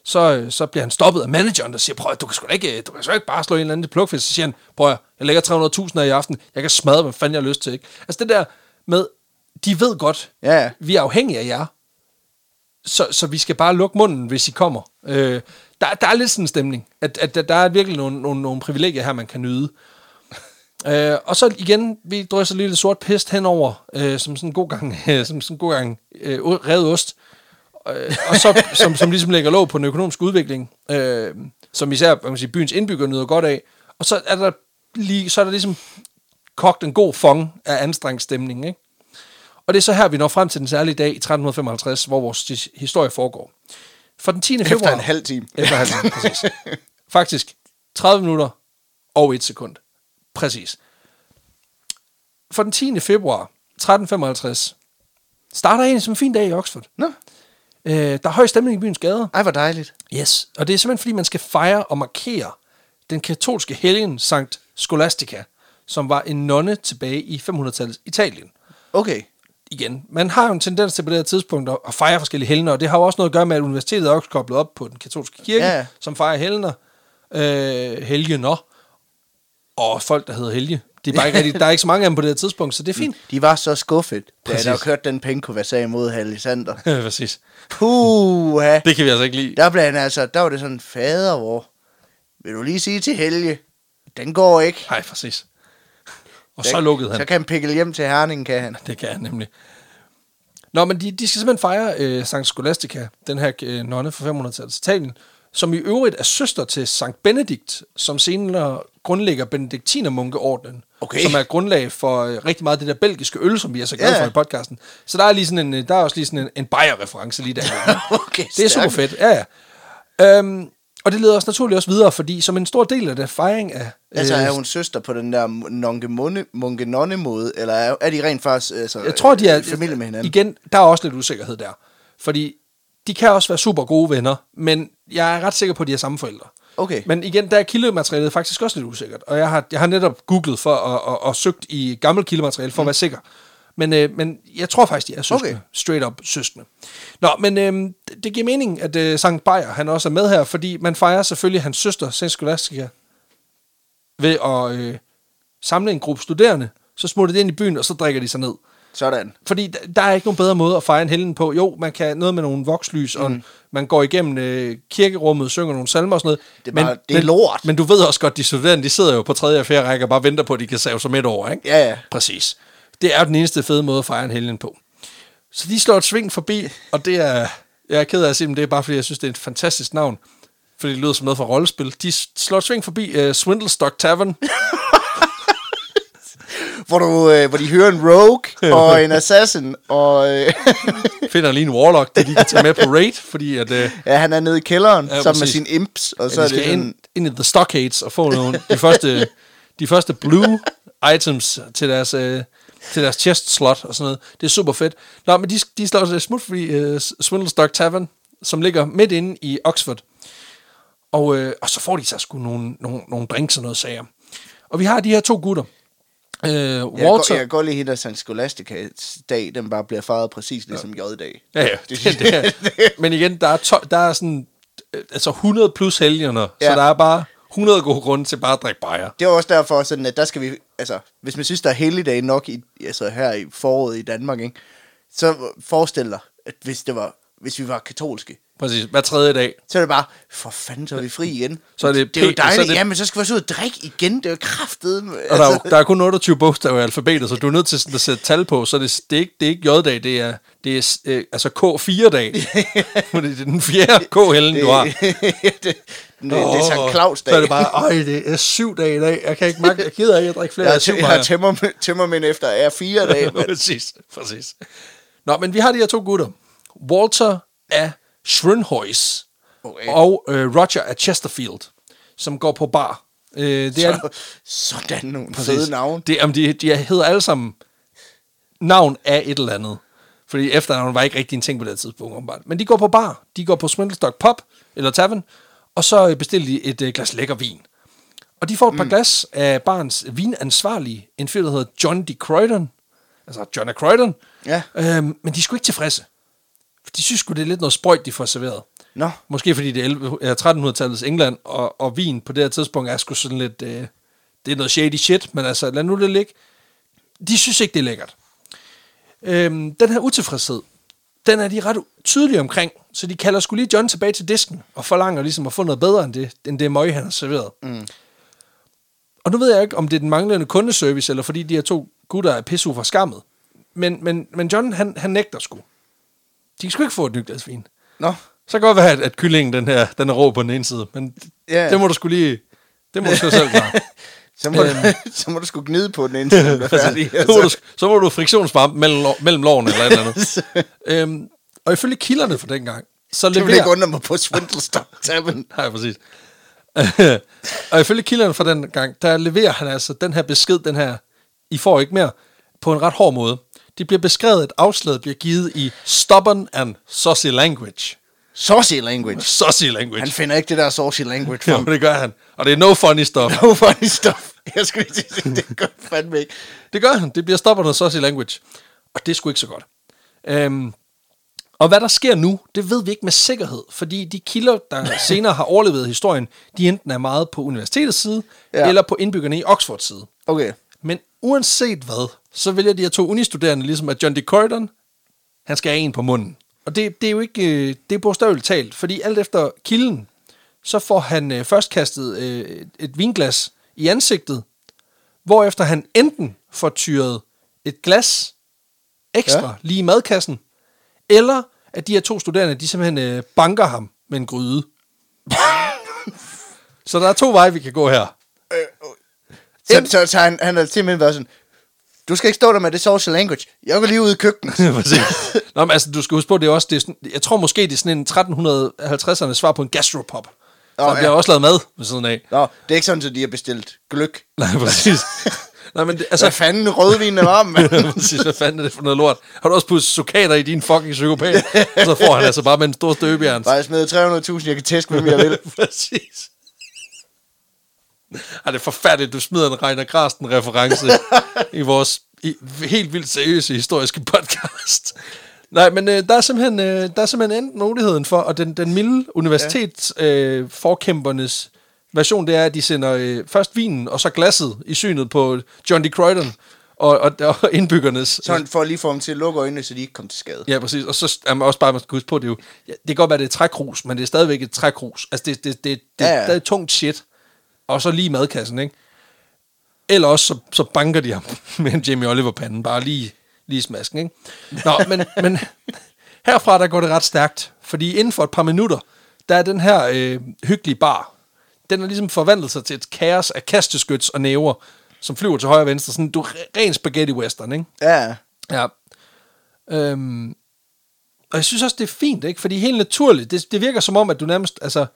så, øh, så bliver han stoppet af manageren, der siger, prøv at, du kan sgu da ikke, du kan sgu ikke bare slå en eller anden plukfisk. Så siger han, prøv at, jeg lægger 300.000 her i aften, jeg kan smadre, hvad fanden jeg har lyst til. Ikke? Altså det der med, de ved godt, ja. vi er afhængige af jer, så, så vi skal bare lukke munden, hvis I kommer. Øh, der, der er lidt sådan en stemning, at, at der, der er virkelig nogle, nogle, nogle privilegier her, man kan nyde. Øh, og så igen, vi drysser lidt sort pest henover, øh, som sådan en god gang, øh, som sådan en god gang øh, revet ost. Øh, og så, som, som ligesom lægger låg på den økonomiske udvikling, øh, som især hvad man sige, byens indbyggere nyder godt af. Og så er der, lige, så er der ligesom kogt en god fong af anstrengt stemning, ikke? Og det er så her, vi når frem til den særlige dag i 1355, hvor vores his- historie foregår. For den 10. februar... Efter en halv time. Efter en halv time, præcis. Faktisk 30 minutter og et sekund. Præcis. For den 10. februar 1355 starter egentlig som en fin dag i Oxford. Nå, Øh, der er høj stemning i byens gader. ej, hvor dejligt. Yes. Og det er simpelthen, fordi man skal fejre og markere den katolske helgen Sankt Scholastica, som var en nonne tilbage i 500-tallets Italien. Okay. Igen, man har jo en tendens til på det her tidspunkt at- fejre forskellige helgener, og det har jo også noget at gøre med, at universitetet er også koblet op på den katolske kirke, Ja, som fejrer helgener, øh, helgener, og folk, der hedder helge. Det er bare ikke rigtig, der er ikke så mange af dem på det her tidspunkt, så det er fint. De var så skuffet, da Præcis. der var kørt den pengekonversag imod Alexander. Præcis. Puh, Det kan vi altså ikke lide. Der blev han altså, der var det sådan, fader, hvor vil du lige sige til Helge, den går ikke. Nej, præcis. Og så lukkede han. Så kan han pikkel hjem til Herning, kan han. Det kan han nemlig. Nå, men de, de skal simpelthen fejre øh, Sankt Scholastica, den her øh, nonne fra 500-tallets Italien, som i øvrigt er søster til Sankt Benedikt, som senere grundlægger Benediktinermunkeordenen, Okay. som er grundlag for øh, rigtig meget af det der belgiske øl, som vi er så glade Ja. for i podcasten. Så der er, lige sådan en, øh, der er også lige sådan en, en Bayer-reference lige der. Okay, det er super stærkt. fedt, ja ja. Øhm, og det leder os naturligt også videre, fordi som en stor del af det fejring af... Altså, øh, er hun søster på den der munke nonne måde eller er, er de rent faktisk altså, Jeg tror, de er i familie med hinanden? Igen, der er også lidt usikkerhed der. Fordi de kan også være super gode venner, men jeg er ret sikker på, at de er samme forældre. Okay. Men igen, der er kildematerialet faktisk også lidt usikkert. Og jeg har, jeg har netop googlet for at, og, og søgt i gammelt kildemateriale for mm. at være sikker. Men, øh, men jeg tror faktisk, de er søskende. Okay. Straight up søskende. Nå, men øh, det, det giver mening, at øh, Sankt Bayer, han også er med her, fordi man fejrer selvfølgelig hans søster, St. Scholastica, ved at øh, samle en gruppe studerende, så smutter de ind i byen, og så drikker de sig ned. Sådan. Fordi d- der er ikke nogen bedre måde at fejre en helgen på. Jo, man kan noget med nogle vokslys, mm. og man går igennem øh, kirkerummet, synger nogle salmer og sådan noget. Det er bare- det er lort. Men du ved også godt, de studerende, de sidder jo på tredje og fjerde række og bare venter på, at de kan save sig midt over, ikke? Ja, ja. Præcis. Det er jo den eneste fede måde at fejre en helgen på. Så de slår et sving forbi, og det er... Jeg er ked af at sige, men det er bare fordi, jeg synes, det er et fantastisk navn. Fordi det lyder som noget fra rollespil. De slår et sving forbi uh, Swindlestock Tavern. Hvor, du, øh, hvor de hører en rogue og en assassin, og øh, Finder lige en warlock, det de kan tage med på raid, fordi at... Uh, ja, han er nede i kælderen Ja, ja, sammen med sine imps, og så så er de det skal sådan, ind, ind i The Stockades og få nogle, de, første, de første blue items til deres, øh, til deres chest slot og sådan noget. Det er super fedt. Nå, men de, de slår sig smut forbi øh, Swindlestock Tavern, som ligger midt inde i Oxford. Og, øh, og så får de sig sgu nogle, nogle, nogle drinks og noget sager. Og vi har de her to gutter. Øh, jeg, Walter... godt- jeg kan godt lide hende, at San Scholasticas dag, den bare bliver fejret præcis ligesom J-dag. Ja, ja. Det, det er. Men igen, der er, to, der er sådan øh, altså 100 plus helgener, ja. så Ja. der er bare 100 gode grunde til bare at drikke bajer. Det er også derfor, sådan, at der skal vi, altså, hvis man synes, der er helligdag nok i, altså her i foråret i Danmark, ikke, så forestil dig, at hvis, det var, hvis vi var katolske, Præcis, hver tredje dag. så er det bare, for fanden, så er vi fri igen. Så er det det er jo og så er dejligt. det- Ja, men så skal vi også ud og drikke igen. Det er jo kraftet. Og der, er, jo- der er kun 28 bogstaver i alfabetet, så du er nødt til sådan at sætte tal på, så det, det, er, ikke, det er ikke J-dag, det er, det er øh, altså K4-dag. Fordi det er den fjerde K-hælden, du har. det, det, det, det er Sankt Claus dag. Så er det bare, øj, det er syv dage i dag. Jeg kan ikke magte, jeg gider ikke at drikke flere jeg, syv jeg har tømmer, tømmermænd efter er fire dage. præcis, præcis. Nå, men vi har de her to gutter. Walter af Schrönhuis Okay. og øh, Roger af Chesterfield, som går på bar. Øh, det er, Så, sådan nogle Præcis. fede navn. Det, om de, de hedder alle sammen navn af et eller andet. Fordi efternavn var ikke rigtig en ting på det tidspunkt, åbenbart. Men de går på bar. De går på Swindlestock Pub, eller Tavern, og så øh, bestiller de et øh, glas lækker vin. Og de får et par mm. glas af barns vinansvarlige, en fyr, der hedder John D. Croydon. Altså John af Croydon. Ja. Øhm, men de sgu ikke tilfredse. For de synes sgu, det er lidt noget sprøjt, de får serveret. Nå, Måske fordi det er 11 ja, 1300-tallets England, og, og vin på det her tidspunkt er sgu sådan lidt... Øh, det er noget shady shit, men altså, lad nu det ligge. De synes ikke, det er lækkert. Øhm, den her utilfredshed, den er de ret tydelige omkring, så de kalder skulle lige John tilbage til disken, og forlanger ligesom at få noget bedre end det, end det møg, han har serveret. Mm. Og nu ved jeg ikke, om det er den manglende kundeservice, eller fordi de her to gutter er pisse fra skammet. Men, men, men John, han, han nægter sgu. De kan sgu ikke få et nyt glas vin. nå. Så kan godt være, at, at kyllingen, den her, den er rå på den ene side, men Ja. det må du skulle lige, det må du selv klare. Så må, Øhm. du, så må du sgu gnide på den indtil den er færdig. så, må du, så må du friktionsvarme mellem, mellem lårene eller et eller andet. øhm, og ifølge kilderne fra dengang, så Det vil leverer... ikke undre mig på Swindlestock Tavern. Nej, præcis. og ifølge kilderne fra den gang, der leverer han altså den her besked, den her, I får ikke mere, på en ret hård måde. Det bliver beskrevet, at afslaget bliver givet i stubborn and saucy language. Saucy language. Saucy language. Han finder ikke det der saucy language Jo, frem. det gør han. Og det er no funny stuff. No funny stuff. Jeg skulle lige sige, det gør fandme ikke. Det gør han. Det bliver stoppet af saucy language. Og det er sgu ikke så godt. Øhm, og hvad der sker nu, det ved vi ikke med sikkerhed, fordi de kilder, der senere har overlevet historien, de enten er meget på universitetets side. Ja. eller på indbyggerne i Oxfords side. Okay. Men uanset hvad, så vælger de her to unistuderende, ligesom at John D. Croydon, han skal have en på munden. Og det, det er jo ikke, øh, det er bogstaveligt talt, fordi alt efter kilden, så får han øh, først kastet øh, et vinglas i ansigtet, hvorefter han enten får tyret et glas ekstra ja. Lige i madkassen, eller at de her to studerende, de simpelthen øh, banker ham med en gryde. så der er to veje, vi kan gå her. Så, så, så han, han har simpelthen været sådan, du skal ikke stå der med det saucy language. Jeg går lige ud i køkkenet. Nå, men altså, du skal huske på, det er også, det er sådan, jeg tror måske, det er sådan en 1350'erne svar på en gastropop. Nå, der bliver ja. også lavet mad ved siden af. Nå, det er ikke sådan, at de har bestilt gløk. Nej, præcis. Nej, men det, Altså, Hvad fanden rødvin er varm, mand? præcis, hvad fanden er det for noget lort? Har du også puttet sukater i din fucking psykopat? så får han altså bare med en stor støbejern. Bare jeg smider 300.000, jeg kan tæske, hvem jeg vil. præcis. Ej, det er forfærdeligt, du smider en Reiner Grasten reference i vores i, helt vildt seriøse historiske podcast. Nej, men øh, der, er simpelthen, øh, der er simpelthen enten muligheden for, og den, den milde universitets øh, forkæmpernes version, det er, at de sender øh, først vinen og så glasset i synet på John D. Croydon og, og, og indbyggernes... Sådan for lige få dem til at lukke øjnene, så de ikke kommer til skade. Ja, præcis. Og så er man også bare, man skal huske på, det er jo, ja, det kan godt være, det er trækrus, men det er stadigvæk et trækrus. Altså, det, det, det, det, Ja, ja, ja. ja. det er tungt shit. Og så lige madkassen, ikke? Eller også, så, så banker de ham med en Jamie Oliver-panden, bare lige, lige smasken, ikke? Nå, men, men herfra, der går det ret stærkt, fordi inden for et par minutter, der er den her øh, hyggelige bar, den har ligesom forvandlet sig til et kaos af kasteskyts og næver, som flyver til højre og venstre. Sådan, du er ren spaghetti western, ikke? Ja, Ja. Øhm, og jeg synes også, det er fint, ikke? Fordi helt naturligt, det, det virker som om, at du nærmest, altså,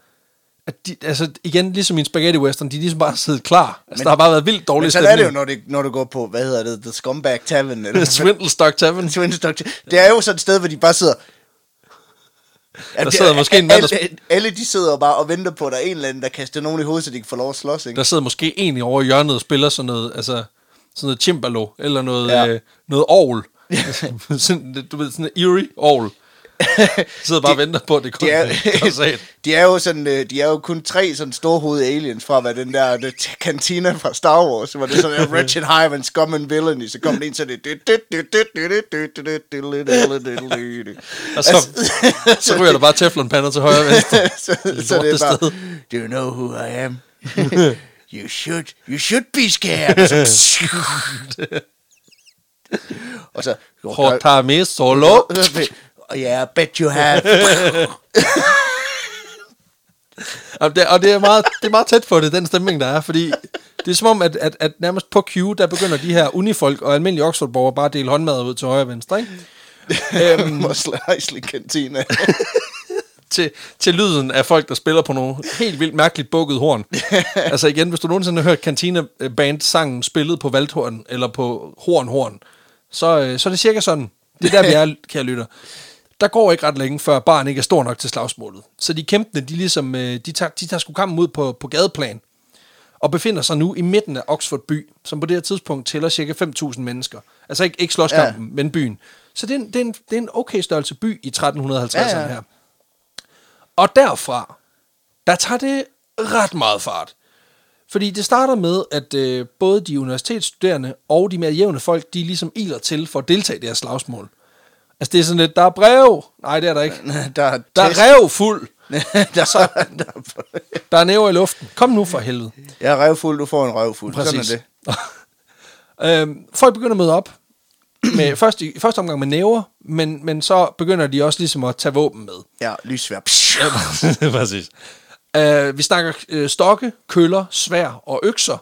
at de, altså igen, ligesom i en spaghetti western, de er ligesom bare siddet klar. Altså, Men- der har bare været vildt dårlig men så er det jo, når, det, når du går på, hvad hedder det, The Scumbag Tavern, eller Swindlestock Tavern. Swindlestock Tavern. Det er jo sådan et sted, hvor de bare sidder... Ja, Der det- sidder måske en mand, der alle, de sidder bare og venter på, at der er en eller anden, der kaster nogen i hovedet, så de kan få lov at slås, ikke? Der sidder måske en i over hjørnet og spiller sådan noget, altså, sådan noget chimbalo, eller noget, ja. øh, noget ovl. sådan, du ved, sådan en eerie ovl. Sidder bare og venter på, at det kun de er, er de er jo sådan, øh, de er jo kun tre sådan storhovedede aliens fra, hvad den der the kantina fra Star Wars, hvor det er sådan en Wretched Hive and Scum and Villainy, så kommer det ind så det... Og så, så ryger der bare teflonpander til højre og venstre. så, så det er bare, do you know who I am? you should, you should be scared. Og så... Hortame solo. Yeah, I bet you have. Og det, og det, er meget, det er meget tæt på det, den stemning, der er, fordi det er som om, at, at, at nærmest på Q, der begynder de her unifolk og almindelige Oxford-borgere bare at dele håndmad ud til højre og venstre, ikke? øhm, Mos Eisley Cantina. til, til lyden af folk, der spiller på nogle helt vildt mærkeligt bukket horn. altså igen, hvis du nogensinde har hørt Cantina Band sangen spillet på valthorn, eller på horn-horn, så, øh, så er det cirka sådan. Det er der, vi er, kære lytter. Der går ikke ret længe, før barn ikke er stor nok til slagsmålet. Så de kæmpende, de, ligesom, øh, de, tager, de tager sgu kampen ud på, på gadeplan, og befinder sig nu i midten af Oxford by, som på det her tidspunkt tæller cirka 5.000 mennesker. Altså ikke, ikke slåskampen, ja. men byen. Så det er, en, det, er en, det er en okay størrelse by i 1350'erne Ja, ja. her. Og derfra, der tager det ret meget fart. Fordi det starter med, at øh, både de universitetsstuderende og de mere jævne folk, de ligesom iler til for at deltage i det her slagsmål. Altså det er sådan lidt, der er brev. Nej, det er der ikke. der er Der er rev fuld. der, Så- der, Der er næver i luften. Kom nu for helvede. jeg er revfuld, du får en revfuld. Sådan er det. øhm, folk begynder at møde op. Med, først i, første omgang med næver, men, men så begynder de også ligesom at tage våben med. Ja, lyssvær. Præcis. Uh, vi snakker uh, stokke, køller, svær og økser.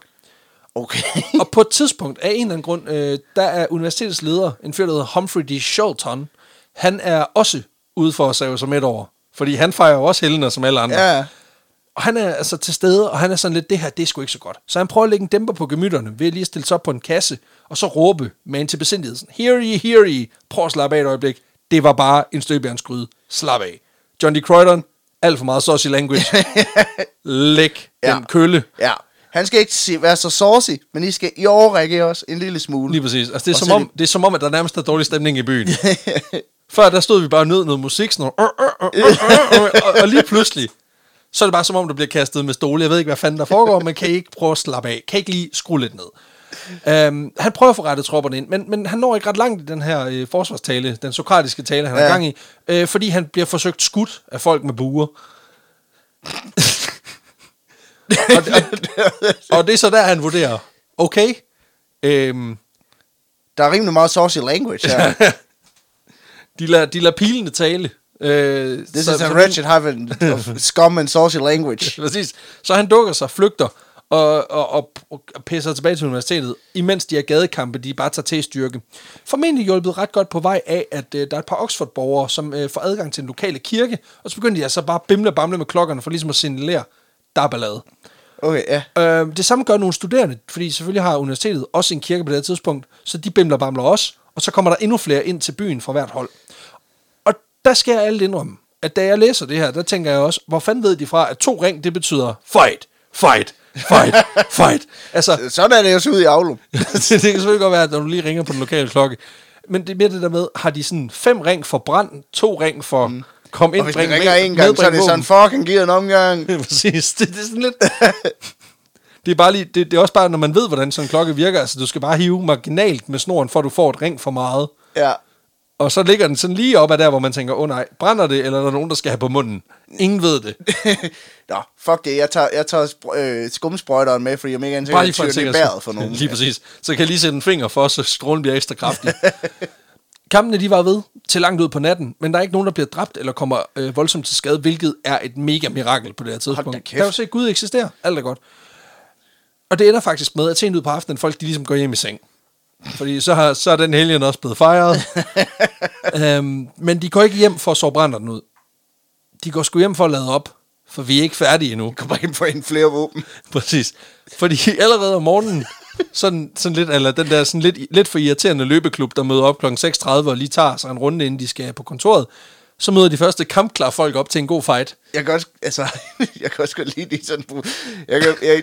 Okay. og på et tidspunkt, af en eller anden grund, øh, der er universitetets leder, en fyr, der hedder Humphrey D. Shelton, han er også ude for at save sig midt over. Fordi han fejrer jo også helgener som alle andre. ja. Og han er altså til stede, og han er sådan lidt, det her, det er sgu ikke så godt. Så han prøver at lægge en dæmper på gemytterne, ved at lige stille sig op på en kasse, og så råbe med en til besindighed, sådan, hear ye, hear ye, prøv at slappe af et øjeblik. Det var bare en støbjernsgryde. Slap af. John D. Croydon, alt for meget social language. Læg Ja. den kølle. Ja. Han skal ikke være så saucy, men I skal i overrække os en lille smule. Lige præcis. Altså, det, er Og som om, det er som om, at der nærmest er dårlig stemning i byen. Før der stod vi bare nød noget musik, sådan noget, øh, øh, øh, øh, og, og lige pludselig, så er det bare som om, du bliver kastet med stole. Jeg ved ikke, hvad fanden der foregår, men kan I ikke prøve at slappe af? Kan I ikke lige skrue lidt ned? Um, han prøver at få rettet tropperne ind, men, men han når ikke ret langt i den her øh, forsvarstale, den sokratiske tale, han. Ja. er gang i, øh, fordi han bliver forsøgt skudt af folk med buer. Og, og, og det er så der, han vurderer, okay, øhm, Der er rimelig meget saucy language her. de, lader, de lader pilene tale. Øh, This så- is a wretched heaven of scum and saucy language. Præcis. Så han dukker sig, flygter og, og, og, og pisser tilbage til universitetet, imens de her gadekampe, de bare tager til styrke. Formentlig hjulpet ret godt på vej af, at øh, der er et par Oxford-borgere, som øh, får adgang til den lokale kirke, og så begynder de altså bare bimle og bamle med klokkerne, for ligesom at signalere, der er ballade. Okay, ja. Øh, det samme gør nogle studerende, fordi selvfølgelig har universitetet også en kirke på det her tidspunkt, så de bimler bamler også, og så kommer der endnu flere ind til byen fra hvert hold. Og der skal jeg alt indrømme, at da jeg læser det her, der tænker jeg også, hvor fanden ved de fra, at to ring, det betyder fight, fight, fight, fight. Altså, Sådan er det jo så ud i Aulum. det, det kan selvfølgelig godt være, at når du lige ringer på den lokale klokke. Men det er mere det der med, har de sådan fem ring for brand, to ring for mm. Kom ind, Og hvis bring ringer væk, en gang, så er det sådan, fucking giver en omgang. våben. Præcis, det, det er sådan lidt... det er, bare lige, det, det er også bare, når man ved, hvordan sådan en klokke virker, altså du skal bare hive marginalt med snoren, for at du får et ring for meget. Ja. Og så ligger den sådan lige op ad der, hvor man tænker, åh oh, nej, brænder det, eller er der nogen, der skal have på munden? Ingen ved det. Nå, fuck det. Jeg tager, jeg tager øh, skumsprøjteren med, fordi jeg ikke er lige for en det er for nogen. lige præcis. Så kan jeg lige sætte en finger for, så strålen bliver ekstra kraftig. Kampene de var ved til langt ud på natten, men der er ikke nogen, der bliver dræbt eller kommer øh, voldsomt til skade, hvilket er et mega mirakel på det her tidspunkt. da kæft. Kan du se, at Gud eksisterer. Alt er godt. Og det ender faktisk med, at sent ud på aftenen, folk de ligesom går hjem i seng. Fordi så, har, så er den helgen også blevet fejret. øhm, men de går ikke hjem for at sove brænderen ud. De går sgu hjem for at lade op, for vi er ikke færdige endnu. Kommer ind på en flere våben. Præcis. Fordi allerede om morgenen, sådan, sådan lidt, eller den der sådan lidt, lidt for irriterende løbeklub, der møder op kl. 6.30 og lige tager sig en runde, inden de skal på kontoret, så møder de første kampklare folk op til en god fight. Jeg kan også, altså, jeg kan også godt lide de sådan, jeg, kan, jeg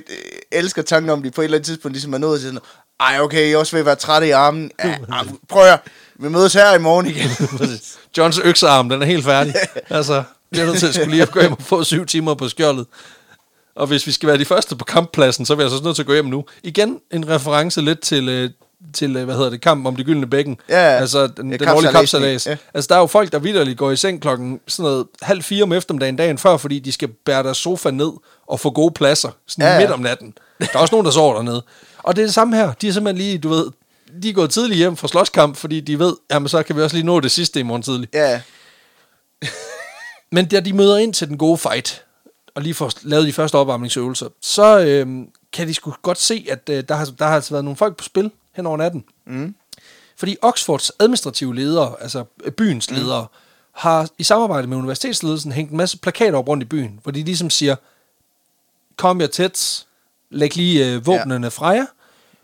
elsker tanken om, de på et eller andet tidspunkt ligesom er nået til sådan, ej okay, er også at være trætte i armen. Ja, ah, prøv at vi mødes her i morgen igen. Johns øksearm, den er helt færdig. altså, vi er nødt til at skulle lige gå hjem og få syv timer på skjoldet. Og hvis vi skal være de første på kamppladsen, så er vi altså nødt til at gå hjem nu. Igen en reference lidt til, øh, til øh, hvad hedder det, kamp om det gyldne bækken. Ja, altså den, ja, den årlige kapsalas. Ja. Altså der er jo folk, der vidderligt går i seng klokken sådan noget halv fire om eftermiddagen dagen før, fordi de skal bære deres sofa ned og få gode pladser, sådan Ja, ja, ja. midt om natten. Der er også nogen, der sover dernede. Og det er det samme her. De er simpelthen lige, du ved, de er gået tidligt hjem fra slåskamp, fordi de ved, jamen så kan vi også lige nå det sidste i morgen tidlig. Ja, Men da de møder ind til den gode fight, og lige får lavet de første opvarmningsøvelser, så øhm, kan de sgu godt se, at øh, der, har, der har altså været nogle folk på spil hen over natten. Mm. Fordi Oxfords administrative ledere, altså øh, byens ledere, mm. har i samarbejde med universitetsledelsen hængt en masse plakater op rundt i byen, hvor de ligesom siger, kom jer tæt, læg lige øh, våbnene ja. fra jer,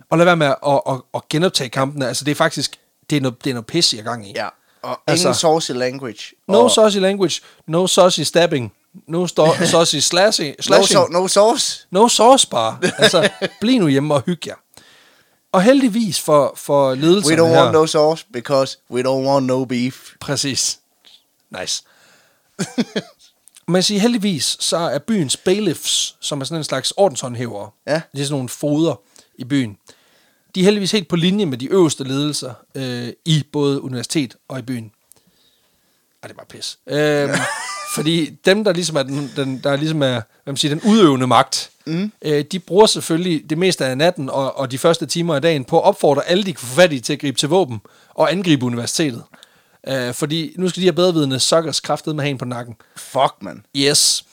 og lad være med at, at, at, at genoptage kampene. Altså det er faktisk, det er noget, det er noget pis, jeg er gang i. ja. Og Altså- ingen saucy language. No og saucy language, no saucy stabbing, no sto- saucy slashing, no, slashing. so, no sauce. No sauce bare. Altså, bliv nu hjemme og hygge jer. Og heldigvis for, for ledelsen We don't her... want no sauce, because we don't want no beef. Præcis. Nice. Man siger heldigvis, så er byens bailiffs, som er sådan en slags ordenshåndhævere, Ja. det er sådan nogle foder i byen, de er heldigvis helt på linje med de øverste ledelser øh, i både universitet og i byen. Ej, det var pis. Øhm, fordi dem, der ligesom er, den, den, der ligesom er hvad man siger, den udøvende magt, mm. øh, de bruger selvfølgelig det meste af natten og, og de første timer af dagen på at opfordre alle, de kan få fat i til at gribe til våben og angribe universitetet. Øh, fordi nu skal de her bedrevidende suckers kraftet med have en på nakken. Fuck, man. Yes.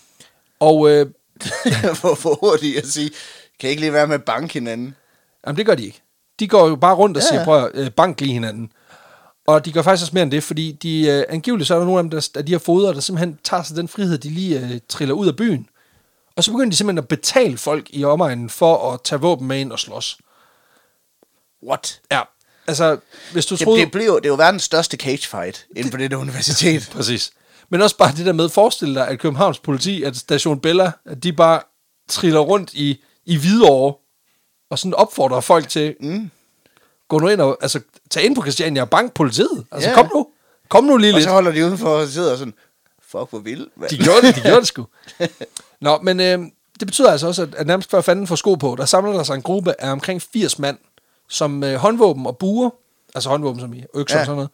Og øh, Hvor for hurtigt at sige, kan I ikke lige være med at banke hinanden? Jamen, det gør de ikke. De går jo bare rundt og Ja, siger, prøv at øh, bank lige hinanden. Og de gør faktisk også mere end det, fordi de, øh, angiveligt så er der nogle af dem, der, de her foder, der simpelthen tager sig den frihed, de lige øh, triller ud af byen. Og så begynder de simpelthen at betale folk i omegnen for at tage våben med ind og slås. What? Ja, altså, hvis du Det, troede... det, bliver, jo- det er jo verdens største cage fight inden for det der universitet. Præcis. Men også bare det der med, forestil dig, at Københavns politi, at Station Bella, at de bare triller rundt i, i Hvidovre, og sådan opfordrer folk til, mm. Gå nu ind og, altså, tag ind på Christiania og bank politiet. Altså, Ja. kom nu. Kom nu lige Og lidt. så holder de udenfor og sidder sådan, fuck hvor vildt. mand." De gjorde det, de gjorde det sgu. Nå, men øh, det betyder altså også, at, at nærmest før fanden får sko på, der samler der sig en gruppe af omkring 80 mand, som øh, håndvåben og buer, altså håndvåben som i økser. Ja. og sådan noget,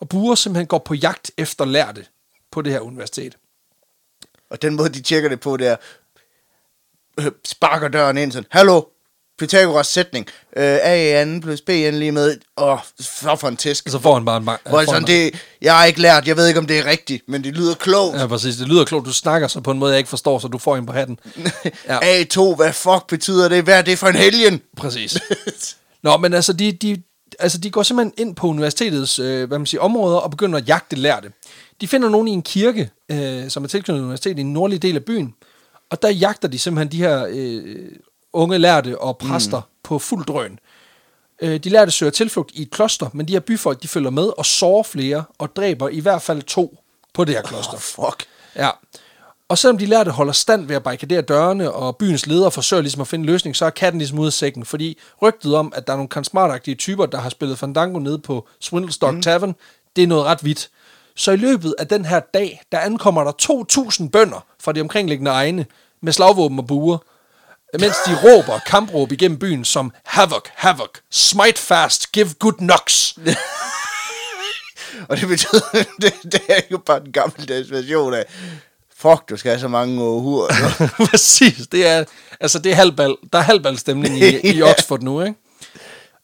og buer simpelthen går på jagt efter lærte på det her universitet. Og den måde, de tjekker det på, det er, øh, sparker døren ind sådan, hallo, Pythagoras sætning, øh, A i anden plus B i anden lige med, åh, så for en tæsk. Så får han bare en bank. Hvor sådan, det, jeg har ikke lært, jeg ved ikke, om det er rigtigt, men det lyder klogt. Ja, præcis. Det lyder klogt. Du snakker så på en måde, jeg ikke forstår, så du får en på hatten. Ja. A2, hvad fuck betyder det? Hvad er det for en helgen? Præcis. Nå, men altså, de, de, altså, de går simpelthen ind på universitetets øh, hvad man siger, områder og begynder at jagte lærte. De finder nogen i en kirke, øh, som er tilknyttet universitetet i den nordlige del af byen, og der jagter de simpelthen de her øh, unge lærte og præster mm. på fuld drøn. Øh, de lærte søger tilflugt i et kloster, men de her byfolk, de følger med og sårer flere og dræber i hvert fald to på det her kloster. Oh, fuck. Ja. Og selvom de lærte holder stand ved at barrikadere dørene, og byens ledere forsøger ligesom at finde en løsning, så er katten ligesom ude af sækken, fordi rygtet om, at der er nogle kansmartagtige typer, der har spillet Fandango nede på Swindlestock mm. Tavern, det er noget ret vidt. Så i løbet af den her dag, der ankommer der 2.000 bønder fra de omkringliggende egne med slagvåben og buer, mens de råber kampråb igennem byen som Havoc, Havoc, Smite fast, give good knocks. Og det betyder, det, det er jo bare den gammeldags version af, fuck, du skal have så mange hur. Præcis, det er, altså det er halvbal, der er halvbalstemning i, i Oxford nu, ikke?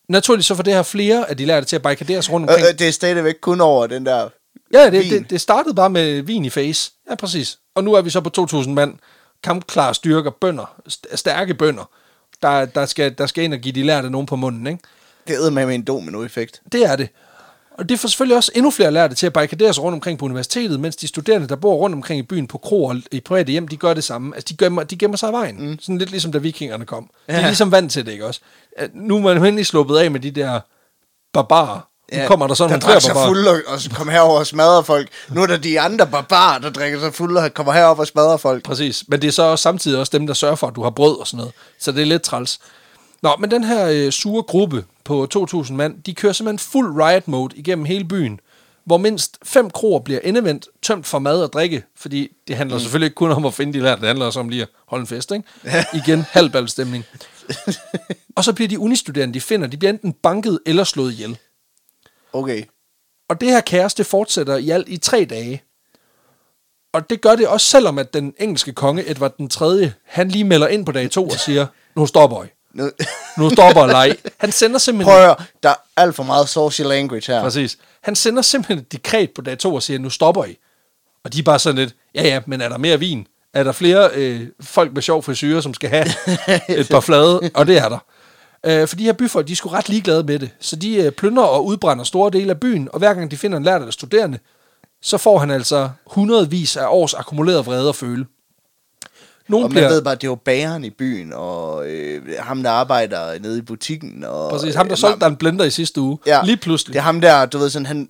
Naturligvis så får det her flere af de lærte til at barrikadere sig rundt Og omkring. det er stadigvæk kun over den der... Ja, det, vin. det, det startede bare med vin i face. Ja, præcis. Og nu er vi så på 2.000 mand. Kampklare styrker, bønder, st- stærke bønder, der, der, skal, der skal ind og give de lærte nogen på munden, ikke? Det er med med en domino-effekt. Det er det. Og det får selvfølgelig også endnu flere lærte til at barrikadere sig rundt omkring på universitetet, mens de studerende, der bor rundt omkring i byen på kroer og i private hjem, de gør det samme. Altså, de gemmer, de gemmer sig i vejen. Mm. Sådan lidt ligesom da vikingerne kom. De er Ja. ligesom vant til det, ikke også? Nu er man jo endelig sluppet af med de der barbarer. Nu kommer der sådan der nogle flere barbarer. fuld og, og kommer herover og smadrer folk. Nu er der de andre barbarer, der drikker sig fuld og kommer herop og smadrer folk. Præcis. Men det er så også samtidig også dem, der sørger for, at du har brød og sådan noget. Så det er lidt træls. Nå, men den her øh, sure gruppe på 2.000 mand, de kører simpelthen fuld riot mode igennem hele byen, hvor mindst fem kroer bliver endevendt, tømt for mad og drikke, fordi det handler mm. selvfølgelig ikke kun om at finde de lærte, det handler også om lige at holde en fest, ikke? Igen, halvbalstemning. og så bliver de unistuderende, de finder, de bliver enten banket eller slået ihjel. Okay. Og det her kaos, det fortsætter i alt i tre dage. Og det gør det også selvom, at den engelske konge, Edvard den 3., han lige melder ind på dag to og siger, nu stopper I. Nu, Nu stopper leg. Han sender simpelthen... prøv at der er alt for meget social language her. Præcis. Han sender simpelthen et dekret på dag to og siger, nu stopper I. Og de er bare sådan lidt, ja ja, men er der mere vin? Er der flere øh, folk med sjov frisyrer, som skal have et par flade? Og det er der. Øh, for de her byfolk, de er sgu ret ligeglade med det. Så de øh, plyndrer og udbrænder store dele af byen, og hver gang de finder en lærte eller studerende, så får han altså hundredvis af års akkumuleret vrede og føle. Nogle Og man ved bare, at det er jo bageren i byen, og øh, ham, der arbejder nede i butikken. Og, Præcis, ham der øh, solgte dig en blender i sidste uge. Ja, Lige pludselig. Det er ham der, du ved sådan, han,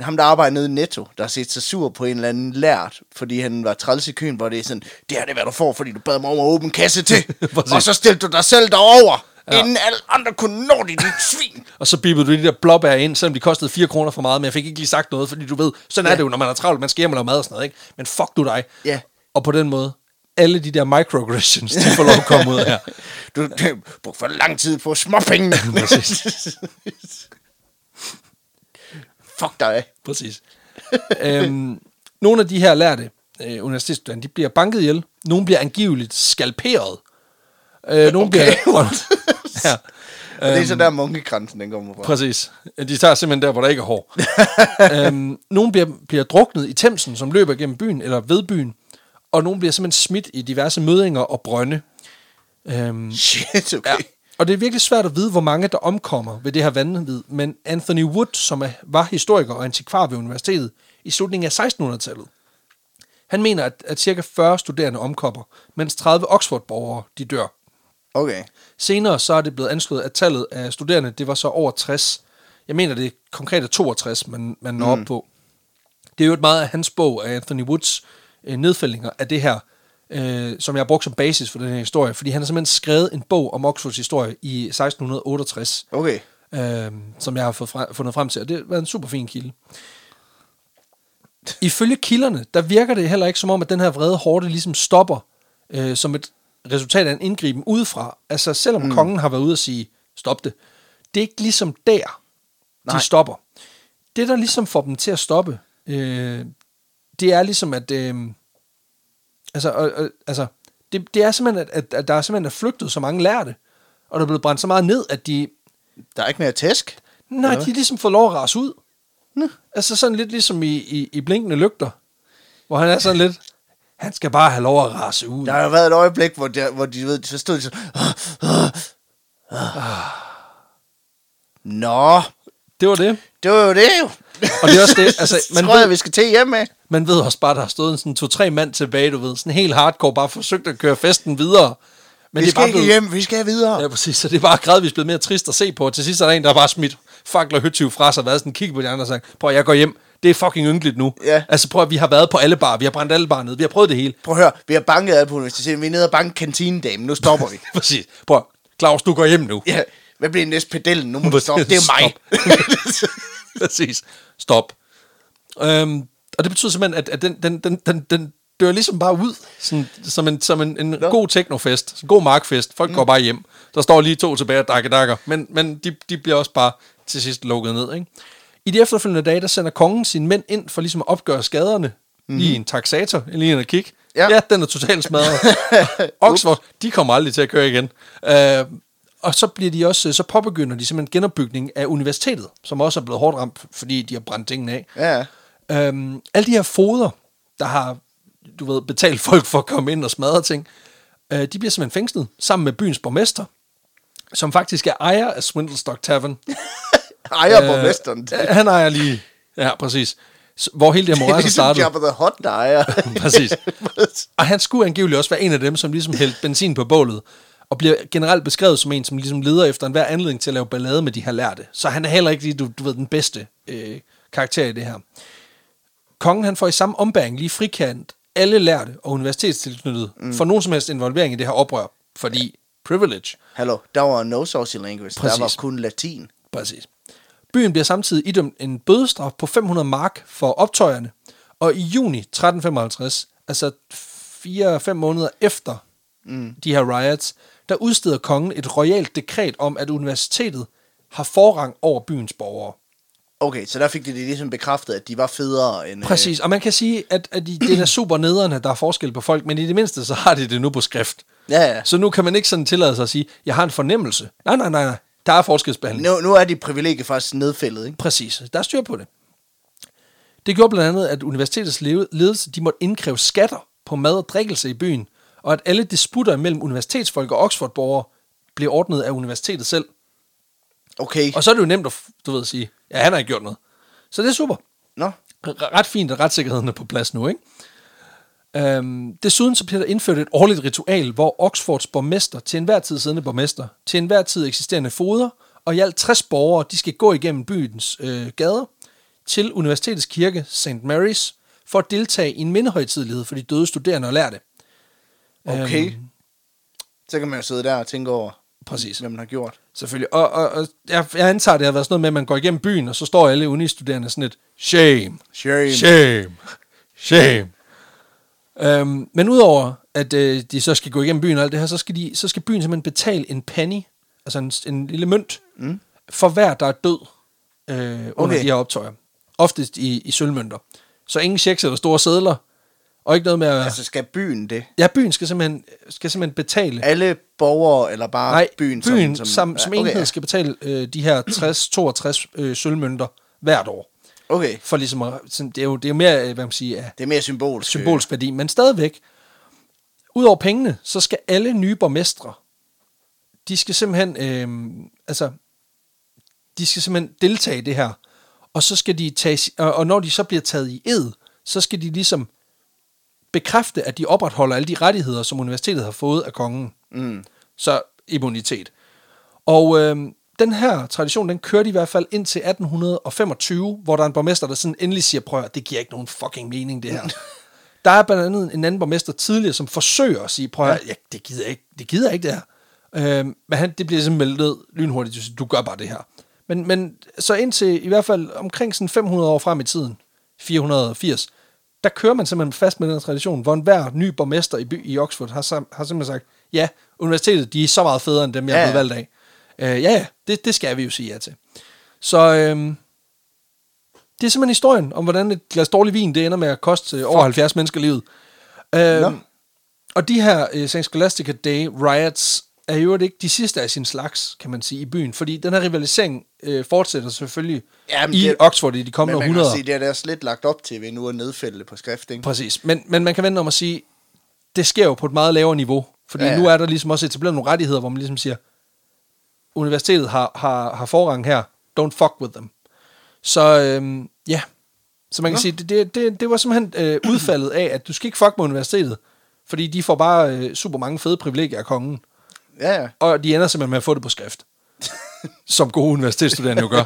ham der arbejder nede i Netto, der har set sig sur på en eller anden lært, fordi han var træls i køen, hvor det er sådan, det her det er, hvad du får, fordi du bad mig om at åbne kasse til, og så stillede du dig selv derover, ja. inden alle andre kunne nå det, dit svin. Og så bippede du de der blåbær ind, selvom de kostede 4 kroner for meget, men jeg fik ikke lige sagt noget, fordi du ved, sådan ja. er det jo, når man er travlt, man skal hjem og mad og sådan noget, ikke? Men fuck du dig. Ja. Og på den måde, alle de der microaggressions, de får lov at komme ud her. Du, du brugte for lang tid på småpengene. Fuck dig. Præcis. øhm, nogle af de her lærte øh, universitetsstuderende, de bliver banket ihjel. Nogle bliver angiveligt skalperet. Øh, nogle Okay, bliver... ja, Og det er så der munkekransen, den kommer fra. præcis. De tager simpelthen der, hvor der ikke er hår. øhm, nogle bliver, bliver druknet i Thamesen, som løber gennem byen, eller ved byen. Og nogle bliver simpelthen smidt i diverse mødinger og brønde. Øhm, Shit, okay. Ja. Og det er virkelig svært at vide, hvor mange der omkommer ved det her vanvid, men Anthony Wood, som er, var historiker og antikvar ved universitetet i slutningen af 1600-tallet, han mener, at, at cirka 40 studerende omkommer, mens 30 Oxford-borgere de dør. Okay. Senere så er det blevet anslået, at tallet af studerende, det var så over 60. Jeg mener, det er konkret er 62, man, man når mm. op på. Det er jo et meget af hans bog, af Anthony Woods øh, nedfældinger af det her, øh, som jeg har brugt som basis for den her historie, fordi han har simpelthen skrevet en bog om Oxfords historie i 1668, Okay. øh, som jeg har fået fra, fundet frem til, og det var en super fin kilde. Ifølge kilderne, der virker det heller ikke som om, at den her vrede hårde ligesom stopper øh, som et resultat af en indgriben udefra. Altså selvom mm. kongen har været ude og sige, stop det, det er ikke ligesom der, de Nej. stopper. Det, der ligesom får dem til at stoppe, øh, det er ligesom, at... Øh, altså, øh, altså det, det er simpelthen, at, at, at der er simpelthen er flygtet så mange lærte, og der er blevet brændt så meget ned, at de... Der er ikke mere tæsk. Nej, Eller de ligesom får lov at rase ud. Nå. Altså sådan lidt ligesom i, i, i blinkende lygter, hvor han er sådan lidt, han skal bare have lov at rase ud. Der har været et øjeblik, hvor, der, hvor de ved, så stod de sådan... Nå, Det var det. det var jo det jo. Og det er også det, altså, man tror ved- jeg, vi skal til hjem med. Man ved også bare, der har stået en sådan to-tre mand tilbage, du ved, sådan helt hardcore, bare forsøgt at køre festen videre. Men Vi det er skal bare ikke blevet, hjem, vi skal videre. Ja, præcis. Så det er bare gradvist blevet mere trist at se på. Til sidst er der en, der bare smidt fakler høtyv fra sig, og været sådan kigge på de andre og sagt, prøv jeg går hjem. Det er fucking ynkeligt nu. Ja. Altså prøv at vi har været på alle bar, vi har brændt alle bar ned, vi har prøvet det hele. Prøv at høre, vi har banket ad på universitetet, vi er nede og banke kantinedamen, nu stopper vi. Præcis. Prøv Claus, du går hjem nu. ja, hvad bliver næste pedellen? Nu må du stoppe, det er mig. Præcis. Stop. Øhm, og det betyder simpelthen, at, at den, den, den, den, den dør ligesom bare ud, sådan, som en, som en, en god teknofest, en god markfest. Folk mm. går bare hjem. Der står lige to tilbage og dakke dakker, men, men de, de bliver også bare til sidst lukket ned. Ikke? I de efterfølgende dage, der sender kongen sine mænd ind for ligesom at opgøre skaderne. Mm. Lige en taxator, lige og kigge. Ja. ja, den er totalt smadret. Oxford, de kommer aldrig til at køre igen. Øh, og så bliver de også, så påbegynder de simpelthen genopbygning af universitetet, som også er blevet hårdt ramt, fordi de har brændt tingene af. ja, Øhm, alle de her foder, der har, du ved, betalt folk for at komme ind og smadre ting, øh, de bliver simpelthen fængslet sammen med byens borgmester, som faktisk er ejer af Swindlestock Tavern. ejer borgmesteren. Øh, han ejer lige, ja, præcis. Hvor hele det her Det er moras er ligesom. Jabba the Hutt, der ejer. Præcis. Og han skulle angiveligt også være en af dem, som ligesom hældte benzin på bålet, og bliver generelt beskrevet som en, som ligesom leder efter enhver anledning til at lave ballade med de her lærte. Så han er heller ikke lige, du, du ved, den bedste øh, karakter i det her. Kongen han får i samme ombæring lige frikendt alle lærte og universitetstilknyttet mm. for nogen som helst involvering i det her oprør, fordi privilege. Hallo, der var no social language, Præcis. der var kun latin. Præcis. Byen bliver samtidig idømt en bødestraf på 500 mark for optøjerne, og i juni 1355, altså 4-5 måneder efter mm. de her riots, der udsteder kongen et royalt dekret om, at universitetet har forrang over byens borgere. Okay, så der fik de det ligesom bekræftet, at de var federe end... øh, Præcis, og man kan sige, at, at det er super nederne, at der er forskel på folk, men i det mindste, så har de det nu på skrift. Ja, ja. Så nu kan man ikke sådan tillade sig at sige, jeg har en fornemmelse. Nej, nej, nej, nej. Der er forskelsbehandling. Nu, nu er de privilegier faktisk nedfældet, ikke? Præcis. Der er styr på det. Det gjorde blandt andet, at universitetets ledelse de måtte indkræve skatter på mad og drikkelse i byen, og at alle disputter mellem universitetsfolk og Oxford-borgere blev ordnet af universitetet selv. Okay. Og så er det jo nemt at, du ved, at sige, ja, han har ikke gjort noget. Så det er super. Nå, R- ret fint, at retssikkerheden er på plads nu, ikke? Øhm, desuden så bliver der indført et årligt ritual, hvor Oxfords borgmester, til enhver tid siddende borgmester, til enhver tid eksisterende foder, og i alt 60 borgere, de skal gå igennem byens øh, gader til universitetets kirke, St. Mary's, for at deltage i en mindehøjtidlighed for de døde studerende og lærte. okay. Øhm, Så kan man jo sidde der og tænke over, præcis. hvad man har gjort. Selvfølgelig. Og, og, og jeg, jeg antager, det har været sådan noget med, at man går igennem byen, og så står alle unistuderende sådan et, shame, Shame. Shame. Shame. Øhm, men udover at øh, de så skal gå igennem byen og alt det her, så skal, de, så skal byen simpelthen betale en penny, altså en, en lille mønt, mm. for hver, der er død øh, under Okay. de her optøjer. Oftest i, i sølvmønter. Så ingen checks eller store sædler, og ikke noget med at... Altså, skal byen det? Ja, byen skal simpelthen, skal simpelthen betale. Alle borgere, eller bare Nej, byen, byen som, som, som Ja, enhed okay, skal betale øh, de her 60-62 øh, sølvmønter hvert år. Okay, For ligesom at, sådan, det, er jo, det er jo mere, øh, hvad man siger, det er mere symbolsk. symbolsk værdi, men stadigvæk, udover pengene, så skal alle nye borgmestre, de skal simpelthen, øh, altså, de skal simpelthen deltage i det her, og så skal de tage, og, og når de så bliver taget i ed, så skal de ligesom bekræfte, at de opretholder alle de rettigheder, som universitetet har fået af kongen. Mm. Så immunitet. Og øh, den her tradition, den kørte i hvert fald ind til 1825, hvor der er en borgmester, der sådan endelig siger, prøv at det giver ikke nogen fucking mening, det her. der er blandt andet en anden borgmester tidligere, som forsøger at sige, prøv at ja, det gider ikke, det gider ikke det her. Øh, men han, det bliver simpelthen meldt lynhurtigt, du, siger, du gør bare det her. Men, men så indtil i hvert fald omkring sådan 500 år frem i tiden, 480, der kører man simpelthen fast med den tradition, hvor enhver ny borgmester i, by, i Oxford har, har simpelthen sagt, ja, universitetet, de er så meget federe end dem, jeg Ja, har valgt af. Øh, ja, ja, det, det skal vi jo sige ja til. Så øhm, det er simpelthen historien om, hvordan et glas dårlig vin, det ender med at koste øh, over 70 mennesker livet. Øhm, og de her øh, St. Scholastica Day riots er jo ikke de sidste af sin slags, kan man sige, i byen. Fordi den her rivalisering øh, fortsætter selvfølgelig Jamen, i det- Oxford i de Men kommende man kan århundreder. også sige, det er deres lidt lagt op til ved nu at nedfælde det på skrift, ikke? Præcis. Men, men man kan vende om at sige, det sker jo på et meget lavere niveau. Fordi ja. nu er der ligesom også etableret nogle rettigheder, hvor man ligesom siger, universitetet har, har, har forrang her. Don't fuck with them. Så øhm, ja, så man kan Nå. sige, det, det, det, det var simpelthen øh, udfaldet af, at du skal ikke fuck med universitetet, fordi de får bare øh, super mange fede privilegier af kongen, Ja, ja. og de ender simpelthen med at få det på skrift. som gode universitetsstuderende jo gør.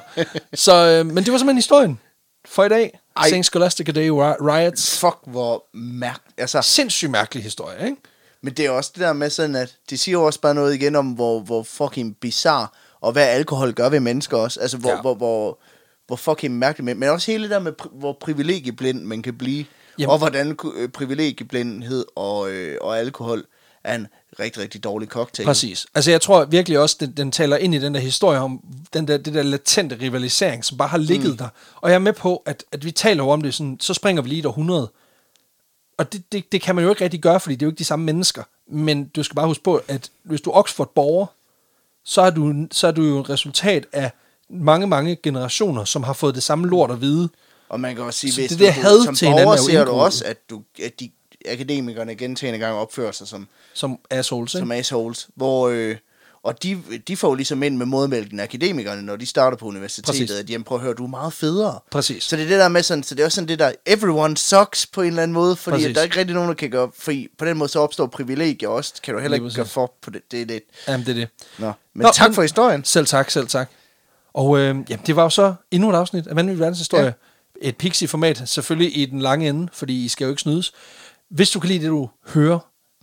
Så, øh, men det var simpelthen historien. for i dag. Ej. St. Scholastica Day ri- Riots. Fuck, hvor mærk... Altså, Sindssygt mærkelig historie, ikke? Men det er også det der med sådan, at det siger også bare noget igen om, hvor, hvor fucking bizarre, og hvad alkohol gør ved mennesker også. Altså, hvor, Ja. hvor, hvor, hvor fucking mærkeligt. Men, men også hele det der med, hvor privilegieblind man kan blive. Jamen. Og hvordan øh, privilegieblindhed og, øh, og alkohol er en rigtig, rigtig dårlig cocktail. Præcis. Altså jeg tror virkelig også, den, den taler ind i den der historie om den der, det der latente rivalisering, som bare har ligget mm. der. Og jeg er med på, at, at vi taler jo om det sådan, så springer vi lige et århundrede. Og det, det, det kan man jo ikke rigtig gøre, fordi det er jo ikke de samme mennesker. Men du skal bare huske på, at hvis du er Oxford-borger, så er du, så er du jo et resultat af mange, mange generationer, som har fået det samme lort at vide. Og man kan også sige, Så hvis det du, der had som til borger er ser du også, at, du, at de akademikerne gentagende gange opfører sig som, Som assholes, ikke? som assholes, hvor... Øh, og de, de får jo ligesom ind med modmælken akademikerne, når de starter på universitetet, Præcis. at jamen, prøv at høre, du er meget federe. Præcis. Så det er det der med sådan, så det er også sådan det der, everyone sucks på en eller anden måde, fordi Præcis. der er ikke rigtig nogen, der kan gøre, fordi på den måde så opstår privilegier også, kan du heller ikke gøre for på det, det er lidt. Jamen, det er det. Nå, men Nå, tak men- for historien. Selv tak, selv tak. Og øh, jamen, det var jo så endnu et afsnit af Vanvittig Verdenshistorie. Ja. Et Pixie-format, selvfølgelig i den lange ende, fordi I skal jo ikke snydes. Hvis du kan lide det, du hører,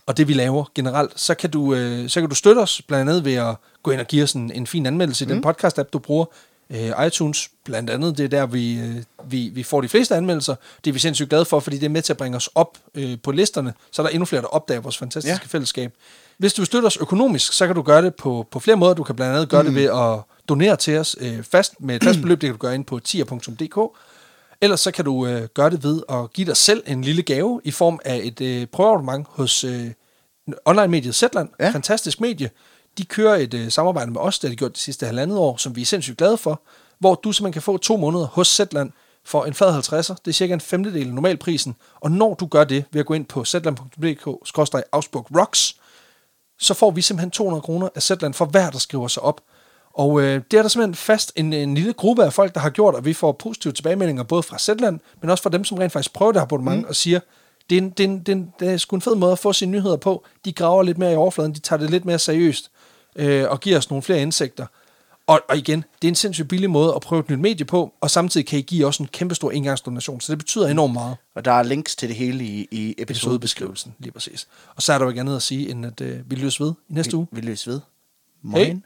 og det vi laver generelt, så kan du, øh, så kan du støtte os, blandt andet ved at gå ind og give os en, en fin anmeldelse i den podcast-app, du bruger. Øh, iTunes, blandt andet, det er der, vi, øh, vi, vi får de fleste anmeldelser. Det er vi sindssygt glade for, fordi det er med til at bringe os op øh, på listerne, så er der endnu flere, der opdager vores fantastiske Ja. fællesskab. Hvis du støtter os økonomisk, så kan du gøre det på, på flere måder. Du kan blandt andet gøre mm. det ved at donere til os øh, fast med et fast beløb. Det kan du gøre ind på tier.dk. Ellers så kan du øh, gøre det ved at give dig selv en lille gave i form af et øh, prøveabonnement hos øh, online-mediet Zetland. Ja. Fantastisk medie. De kører et øh, samarbejde med os, det har de gjort de sidste halvandet år, som vi er sindssygt glade for, hvor du simpelthen kan få to måneder hos Zetland for en flad 50'er. Det er cirka en femtedel af normalprisen. Og når du gør det ved at gå ind på zetland.dk-ausburg-rocks, så får vi simpelthen 200 kroner af Zetland for hver, der skriver sig op. Og øh, det er der simpelthen fast en, en lille gruppe af folk, der har gjort, og vi får positive tilbagemeldinger, både fra Zetland, men også fra dem, som rent faktisk prøver det her abonnement, mm. og siger, det er, en, det, er en, det, er en, det er sgu en fed måde at få sine nyheder på. De graver lidt mere i overfladen, de tager det lidt mere seriøst, øh, og giver os nogle flere indsigter. Og, og igen, det er en sindssygt billig måde at prøve et nyt medie på, og samtidig kan I give os en kæmpe stor engangsdonation, så det betyder enormt meget. Og der er links til det hele i, i episodebeskrivelsen. Lige præcis. Og så er der jo ikke andet at sige, end at øh, vi løs ved i næste uge. Vi løs ved. Hej. Moin.